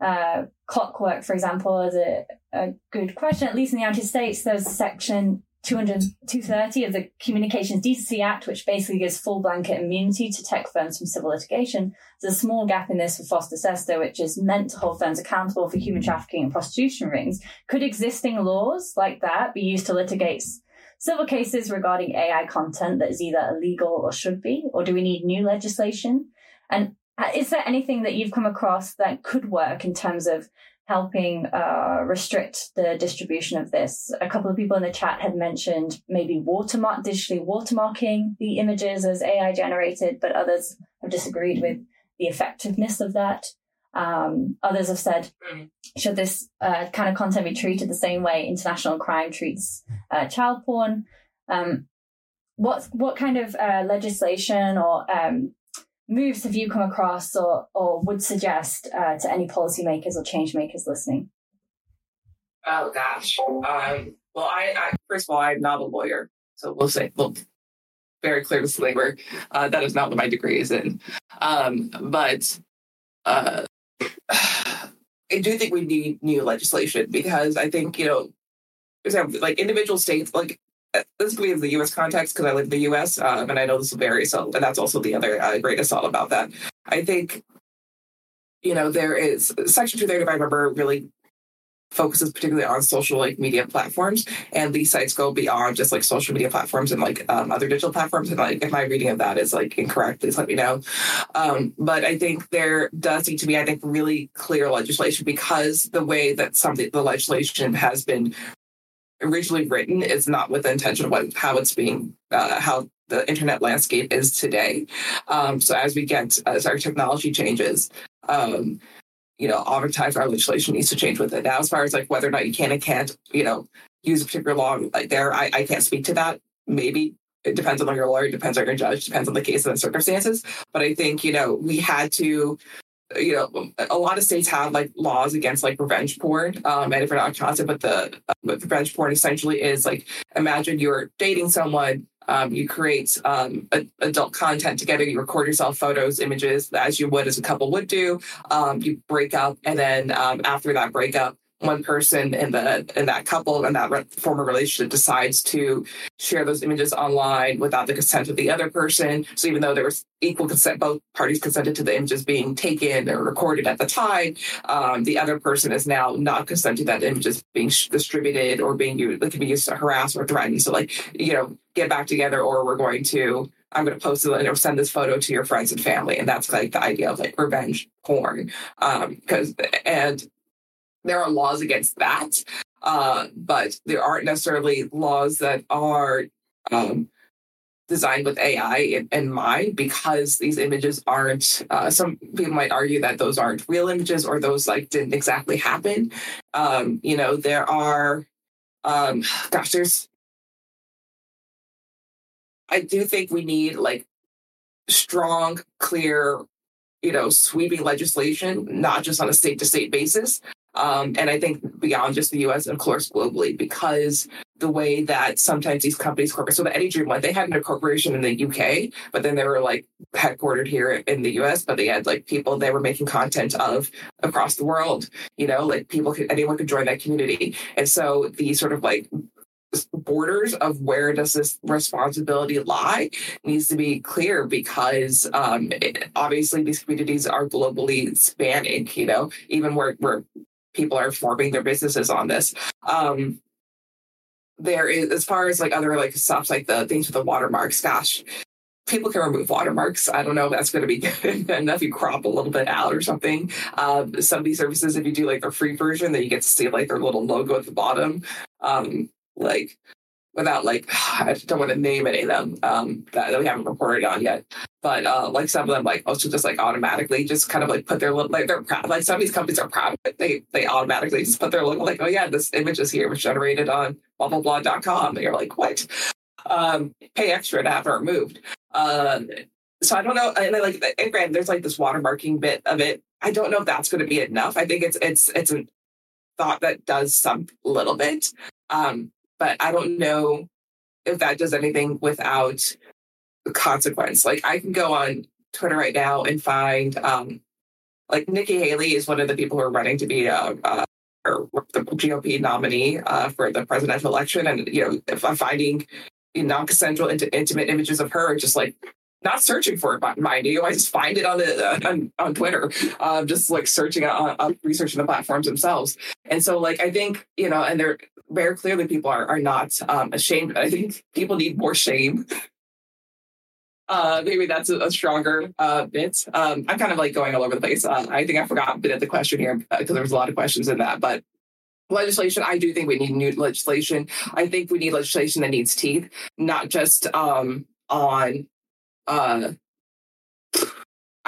Uh, clockwork, for example, is a, a good question. At least in the United States, there's a section 200, 230 of the Communications Decency Act, which basically gives full blanket immunity to tech firms from civil litigation. There's a small gap in this for FOSTA-SESTA, which is meant to hold firms accountable for human trafficking and prostitution rings. Could existing laws like that be used to litigate civil cases regarding AI content that is either illegal or should be? Or do we need new legislation? And uh, is there anything that you've come across that could work in terms of helping uh, restrict the distribution of this. A couple of people in the chat had mentioned maybe watermark, digitally watermarking the images as AI generated, but others have disagreed with the effectiveness of that. Um, others have said, should this uh, kind of content be treated the same way international crime treats uh, child porn? Um, what what kind of uh, legislation or um, moves have you come across or, or would suggest uh, to any policymakers or change makers listening? Oh gosh. Um, well, I, I, first of all, I'm not a lawyer, so we'll say well, very clear disclaimer. Uh, that is not what my degree is in. Um, but uh, <sighs> I do think we need new legislation because I think you know, example like individual states, like this could be in the U.S. context because I live in the U.S. Um, and I know this will vary. So, and that's also the other uh, great assault about that. I think, you know, there is Section 230, if I remember, really focuses particularly on social like media platforms, and these sites go beyond just like social media platforms and like um, other digital platforms. And like, if my reading of that is like incorrect, please let me know. Um, but I think there does need to be, I think, really clear legislation because the way that some of the legislation has been originally written is not with the intention of what, how it's being, uh, how the internet landscape is today. Um, so as we get, as our technology changes, um, you know, oftentimes our legislation needs to change with it. Now, as far as like whether or not you can and can't, you know, use a particular law like there, I, I can't speak to that. Maybe it depends on your lawyer, depends on your judge, depends on the case and the circumstances. But I think, you know, we had to you know, a lot of states have like laws against like revenge porn. Um, and not constant, but the uh, revenge porn essentially is like imagine you're dating someone, um, you create um, a, adult content together, you record yourself photos, images as you would as a couple would do. Um, you break up, and then um, after that breakup, one person in the in that couple and that re- former relationship decides to share those images online without the consent of the other person. So even though there was equal consent, both parties consented to the images being taken or recorded at the time. Um, the other person is now not consenting that images being sh- distributed or being used. It can be used to harass or threaten. So like you know, get back together, or we're going to I'm going to post it or send this photo to your friends and family. And that's like the idea of like revenge porn. Um, because, and there are laws against that, uh, but there aren't necessarily laws that are um, designed with AI in, in, mind because these images aren't. Uh, some people might argue that those aren't real images or those like didn't exactly happen. Um, you know, there are. Um, gosh, there's. I do think we need like strong, clear, you know, sweeping legislation, not just on a state to state basis, um, and I think beyond just the US, of course, globally, because the way that sometimes these companies, corporate, so the AnyDream one, they had an incorporation in the UK, but then they were like headquartered here in the US, but they had like people they were making content of across the world, you know, like people could, anyone could join that community. And so the sort of like borders of where does this responsibility lie needs to be clear because um, it, obviously these communities are globally spanning you know even where, where people are forming their businesses on this. Um, there is, as far as like other like stuff like the things with the watermarks, gosh, people can remove watermarks. I don't know if that's going to be good <laughs> enough. You crop a little bit out or something. Um, some of these services, if you do like the free version, then you get to see like their little logo at the bottom. Um, like without like <sighs> I don't want to name any of them um, that, we haven't reported on yet. But uh, like some of them, like also just like automatically just kind of like put their like they're proud. Like some of these companies are proud. They they automatically just put their logo like, oh yeah, this image is here was generated on blah blah blah blah.com. And you're like, what? Um, pay extra to have it removed. Um, so I don't know. And I like, and granted, there's like this watermarking bit of it. I don't know if that's going to be enough. I think it's it's it's a thought that does some little bit. Um, but I don't know if that does anything without consequence. Like I can go on Twitter right now and find um, like Nikki Haley is one of the people who are running to be a, a the GOP nominee uh, for the presidential election, and you know, if I'm finding non-consensual intimate images of her, just like not searching for it, mind you, I just find it on the <laughs> on, on Twitter, uh, just like searching on, on researching the platforms themselves, and so like I think you know, and they're very clearly people are are not um, ashamed. I think people need more shame uh, maybe that's a, a stronger uh, bit. Um, I'm kind of like going all over the place. Uh, I think I forgot a bit of the question here because uh, there was a lot of questions in that. But legislation, I do think we need new legislation. I think we need legislation that needs teeth, not just um, on uh,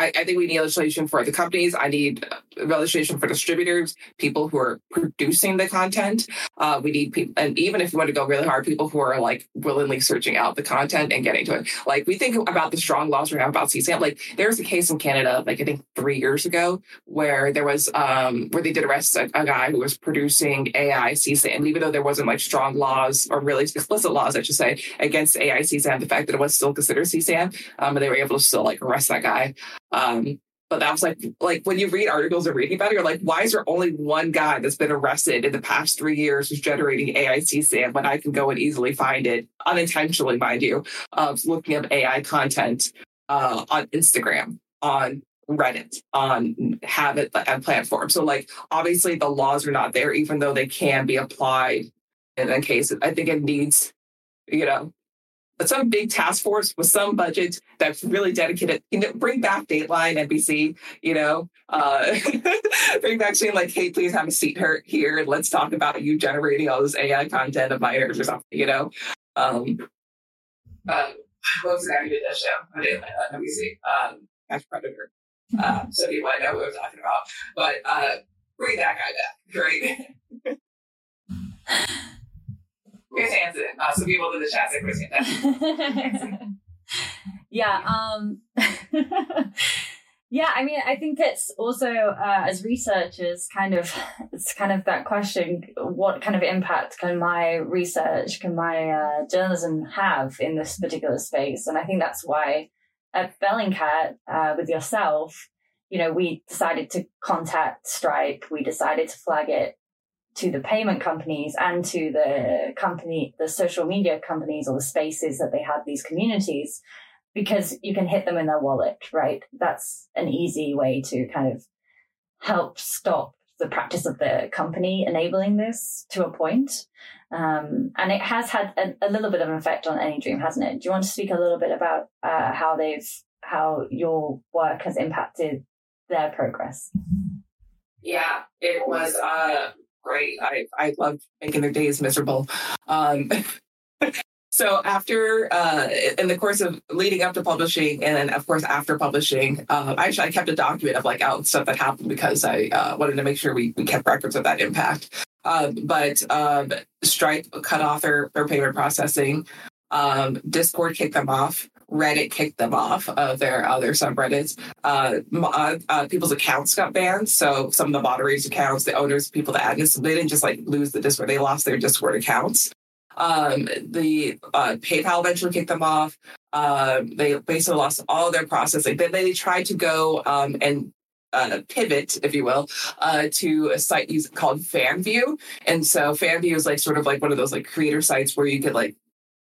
I, I, think we need legislation for the companies. I need legislation for distributors, people who are producing the content. Uh, we need people, and even if you want to go really hard, people who are like willingly searching out the content and getting to it. Like we think about the strong laws we have about CSAM. Like there was a case in Canada, like I think three years ago, where there was um where they did arrest a, a guy who was producing AI CSAM, even though there wasn't like strong laws or really explicit laws, I should say, against AI CSAM. The fact that it was still considered CSAM, um, and they were able to still like arrest that guy. Um, but that was like like when you read articles or reading about it, you're like, why is there only one guy that's been arrested in the past three years who's generating AIC CSAM when I can go and easily find it unintentionally, mind you, of looking up AI content uh, on Instagram, on Reddit, on Habit and platform. So like obviously the laws are not there, even though they can be applied in a case. I think it needs, you know, some big task force with some budget that's really dedicated. You know, bring back Dateline, NBC. You know, uh, <laughs> bring back saying like, "Hey, please have a seat here, here, and let's talk about you generating all this AI content of minors or something." You know, um, uh, what was the name of that show? Didn't uh, NBC. Um, Catch Predator. Uh, so you might know what I'm talking about, but uh, bring that guy back, right? <laughs> Chris Hansen. Uh, some people in the chat say Chris Hansen. <laughs> yeah. Um, <laughs> yeah. I mean, I think it's also uh, as researchers, kind of, <laughs> it's kind of that question: what kind of impact can my research, can my uh, journalism have in this particular space? And I think that's why at Bellingcat, uh, with yourself, you know, we decided to contact Stripe. We decided to flag it to the payment companies and to the company, the social media companies or the spaces that they had these communities, because you can hit them in their wallet, right? That's an easy way to kind of help stop the practice of the company enabling this to a point. Um, and it has had a, a, little bit of an effect on AnyDream, hasn't it? Do you want to speak a little bit about uh, how they've, how your work has impacted their progress? Yeah, it was uh, great. I, I love making their days miserable. Um, <laughs> so after, uh, in the course of leading up to publishing, and then of course after publishing, uh, I actually I kept a document of like out stuff that happened because I uh, wanted to make sure we, we kept records of that impact. Um, but um, Stripe cut off their, their payment processing. Um, Discord kicked them off. Reddit kicked them off of their other subreddits. Uh, uh, uh, people's accounts got banned. So some of the moderators' accounts, the owners, people, the admins, they didn't just like lose the Discord; they lost their Discord accounts. Um, the uh, PayPal eventually kicked them off. Uh, they basically lost all their processing. Then they tried to go um, and uh, pivot, if you will, uh, to a site called Fanvue. And so Fanvue is like sort of like one of those like creator sites where you could like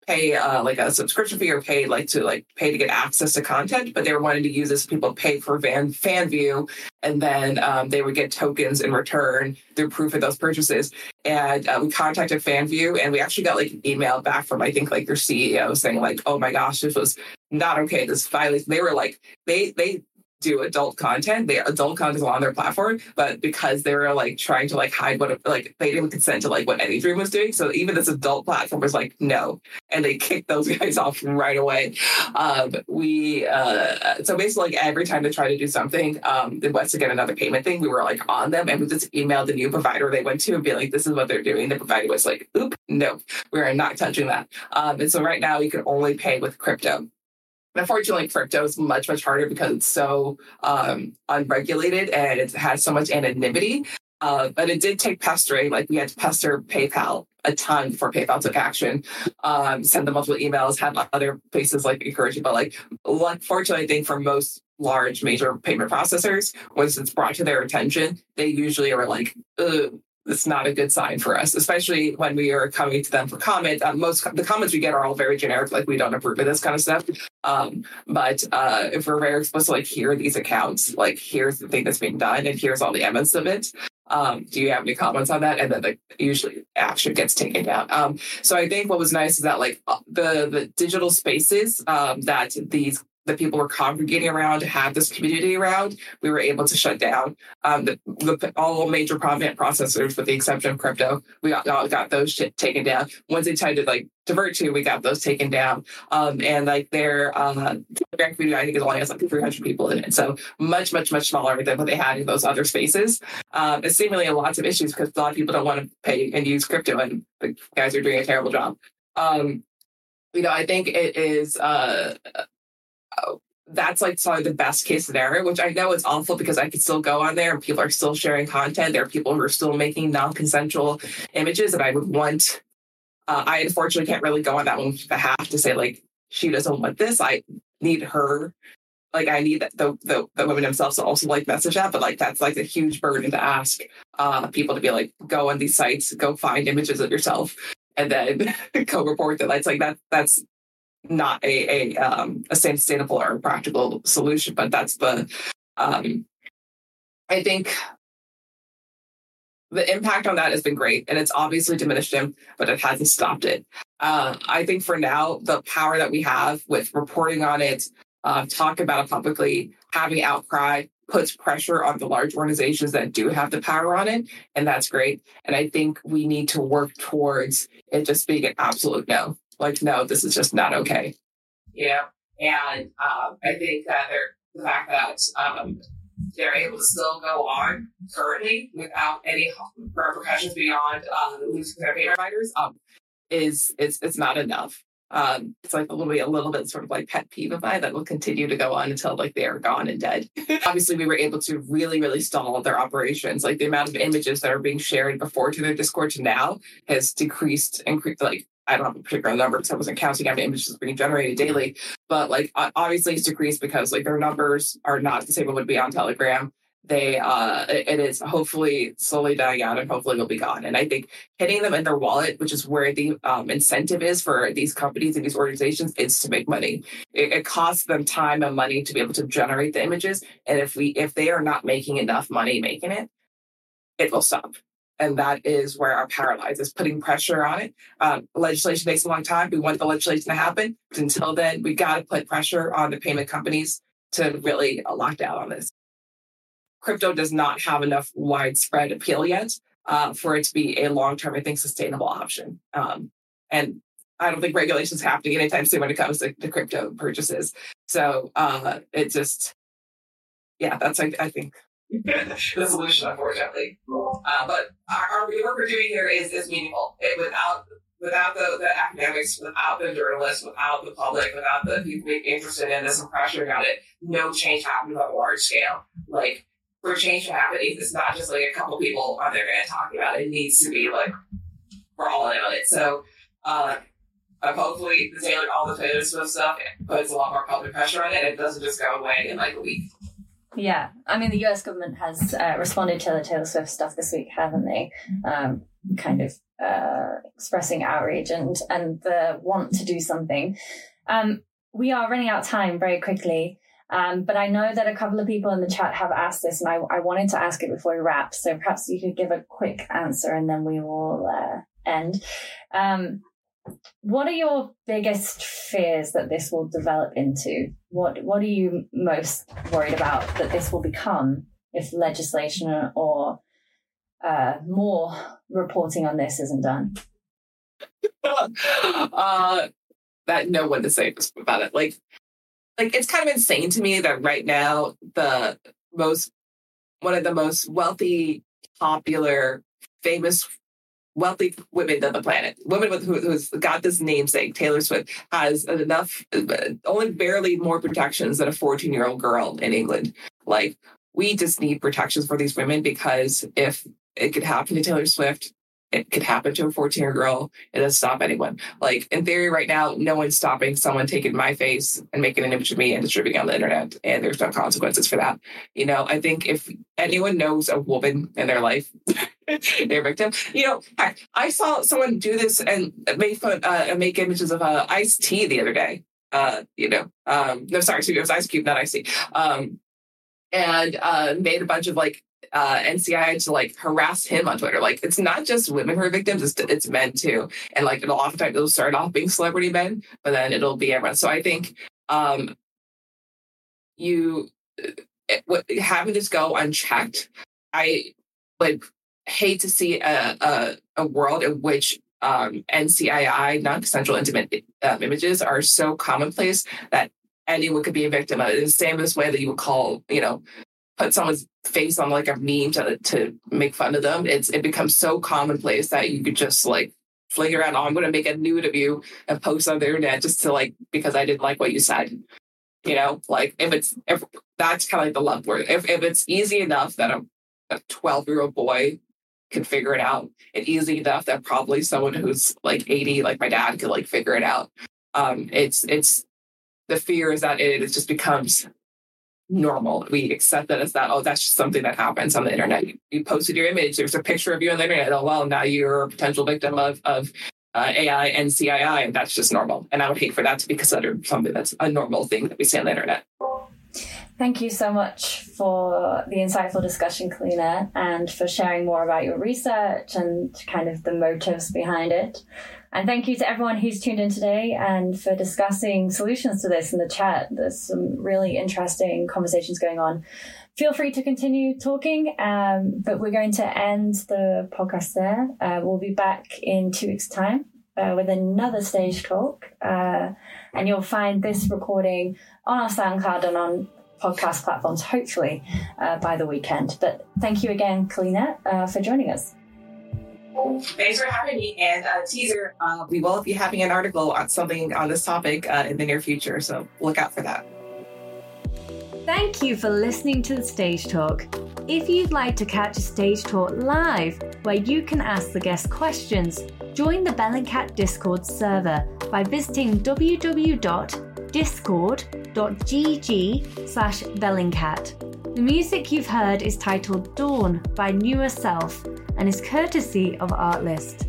pay uh, like a subscription fee or pay like to like pay to get access to content, but they were wanting to use this. People pay for van Fanvue, and then um, they would get tokens in return through proof of those purchases. And uh, we contacted Fanvue, and we actually got like an email back from I think like their CEO saying like, "Oh my gosh, this was not okay. This violation." They were like they they do adult content. They adult content is on their platform, but because they were like trying to like hide what like they didn't consent to like what AnyDream was doing. So even this adult platform was like no, and they <laughs> kicked those guys off right away. Um, we uh, so basically like every time they try to do something, um, it was to get another payment thing. We were like on them, and we just emailed the new provider they went to and be like, this is what they're doing. The provider was like, oop, no, we are not touching that. Um, and so right now you can only pay with crypto. Unfortunately, crypto is much, much harder because it's so um, unregulated and it has so much anonymity. Uh, but it did take pestering. Like we had to pester PayPal a ton before PayPal took action. Um, sent them multiple emails, had other places like encouraging, but like unfortunately, I think for most large major payment processors, once it's brought to their attention, they usually are like, it's not a good sign for us, especially when we are coming to them for comment. Um, most the comments we get are all very generic, like we don't approve of this kind of stuff. Um, but uh, if we're very explicit, like here are these accounts, like here's the thing that's being done, and here's all the evidence of it. Um, do you have any comments on that? And then the, usually action gets taken down. Um, so I think what was nice is that like uh, the the digital spaces um, that these the people were congregating around, to have this community around, we were able to shut down um, the, the, all major prominent processors, with the exception of crypto. We got, got those shit taken down. Once they tried to like divert to, we got those taken down. Um, and like their uh, community, I think, is only has like 300 people in it. So much, much, much smaller than what they had in those other spaces. Um, it's seemingly lots of issues because a lot of people don't want to pay and use crypto, and the guys are doing a terrible job. Um, you know, I think it is. Uh, that's like probably the best case scenario, which I know is awful because I could still go on there and people are still sharing content. There are people who are still making non consensual images that I would want. Uh, I unfortunately can't really go on that one behalf to say, like, she doesn't want this. I need her. Like, I need the, the, the women themselves to also like message that, but like, that's like a huge burden to ask uh, people to be like, go on these sites, go find images of yourself and then <laughs> co report that. That's like, that, that's not a a, um, a sustainable or practical solution, but that's the um, I think the impact on that has been great, and it's obviously diminished him, but it hasn't stopped it. Uh, I think for now, the power that we have with reporting on it, uh, talk about it publicly, having outcry puts pressure on the large organizations that do have the power on it, and that's great. And I think we need to work towards it just being an absolute no like, no, this is just not okay. Yeah. And um, I think that the fact that um, they're able to still go on currently without any repercussions beyond uh, losing their payment providers um, is is it's not enough. Um, it's like a little bit, a little bit sort of like pet peeve of mine that will continue to go on until like they are gone and dead. <laughs> Obviously, we were able to really, really stall their operations. Like the amount of images that are being shared before to their Discord to now has decreased, and increased like I don't have a particular number because I wasn't counting how many images being generated daily, but like obviously it's decreased because like their numbers are not the same as would be on Telegram. They uh it is hopefully slowly dying out and hopefully will be gone. And I think hitting them in their wallet, which is where the um, incentive is for these companies and these organizations, is to make money. It, it costs them time and money to be able to generate the images. And if we if they are not making enough money making it, it will stop and that is where our power lies is putting pressure on it. Um, legislation takes a long time. We want the legislation to happen. But until then we got to put pressure on the payment companies to really lock down on this. Crypto does not have enough widespread appeal yet uh, for it to be a long-term i think sustainable option. Um, and i don't think regulations happening anytime soon when it comes to, to crypto purchases. So uh, it just yeah that's I, I think <laughs> the solution, unfortunately. Uh, but our, our, the work we're doing here is, is meaningful. It, without without the, the academics, without the journalists, without the public, without the people interested in this and pressuring on it, no change happens on a large scale. Like for change to happen, it's not just like a couple people on the internet talking about it. It needs to be like we're all in on it. So uh, hopefully the Taylor all the Taylor Swift stuff puts a lot more public pressure on it. It doesn't just go away in like a week. Yeah, I mean, the US government has uh, responded to the Taylor Swift stuff this week, haven't they? Um, kind of uh, expressing outrage and, and the want to do something. Um, we are running out of time very quickly. Um, but I know that a couple of people in the chat have asked this, and I, I wanted to ask it before we wrap. So perhaps you could give a quick answer, and then we will uh, end. Um, what are your biggest fears that this will develop into? What What are you most worried about that this will become if legislation or uh, more reporting on this isn't done? <laughs> uh, that no one to say about it. Like, like it's kind of insane to me that right now the most one of the most wealthy, popular, famous wealthy women on the planet, women with who, who's got this namesake, Taylor Swift, has enough, uh, only barely more protections than a 14 year old girl in England. Like, we just need protections for these women because if it could happen to Taylor Swift, it could happen to a 14 year girl. It doesn't stop anyone. Like in theory, right now, no one's stopping someone taking my face and making an image of me and distributing on the internet, and there's no consequences for that. You know, I think if anyone knows a woman in their life, <laughs> <laughs> they're victim. You know, heck, I saw someone do this and make fun, uh, make images of uh, Ice T the other day. Uh, you know, um, no, sorry, it was Ice Cube, not Ice T. Um, and uh, made a bunch of like uh, NCII to like harass him on Twitter. Like it's not just women who are victims; it's, it's men too. And like it'll oftentimes it'll start off being celebrity men, but then it'll be everyone. So I think um, you it, eh, having this go unchecked, I would hate to see a a, a world in which um, NCII, non-consensual intimate um, images, are so commonplace that anyone could be a victim of it. The same as way that you would call, you know, put someone's face on like a meme to to make fun of them. It's it becomes so commonplace that you could just like fling around. Oh, I'm going to make a nude of you and post on the internet just to like because I didn't like what you said. You know, like if it's if that's kind of like the love word. If if it's easy enough that a 12 year old boy can figure it out, and easy enough that probably someone who's like 80, like my dad, could like figure it out. Um, it's it's the fear is that it, it just becomes normal. We accept that as that, oh, that's just something that happens on the internet. You, you, posted your image, there's a picture of you on the internet. Oh, well, now you're a potential victim of, of uh, AI NCII, and that's just normal. And I would hate for that to be considered something that's a normal thing that we see on the internet. Thank you so much for the insightful discussion, Kolina, and for sharing more about your research and kind of the motives behind it. And thank you to everyone who's tuned in today and for discussing solutions to this in the chat. There's some really interesting conversations going on. Feel free to continue talking, um, but we're going to end the podcast there. Uh, we'll be back in two weeks' time uh, with another stage talk. Uh, and you'll find this recording on our SoundCloud and on podcast platforms, hopefully uh, by the weekend. But thank you again, Kolina, uh, for joining us. Thanks for having me. And uh, teaser, uh, we will be having an article on something on this topic uh, in the near future. So look out for that. Thank you for listening to the Stage Talk. If you'd like to catch a Stage Talk live, where you can ask the guest questions, join the Bellingcat Discord server by visiting www.discord.gg slash Bellingcat. The music you've heard is titled Dawn by Newer Self and is courtesy of Artlist.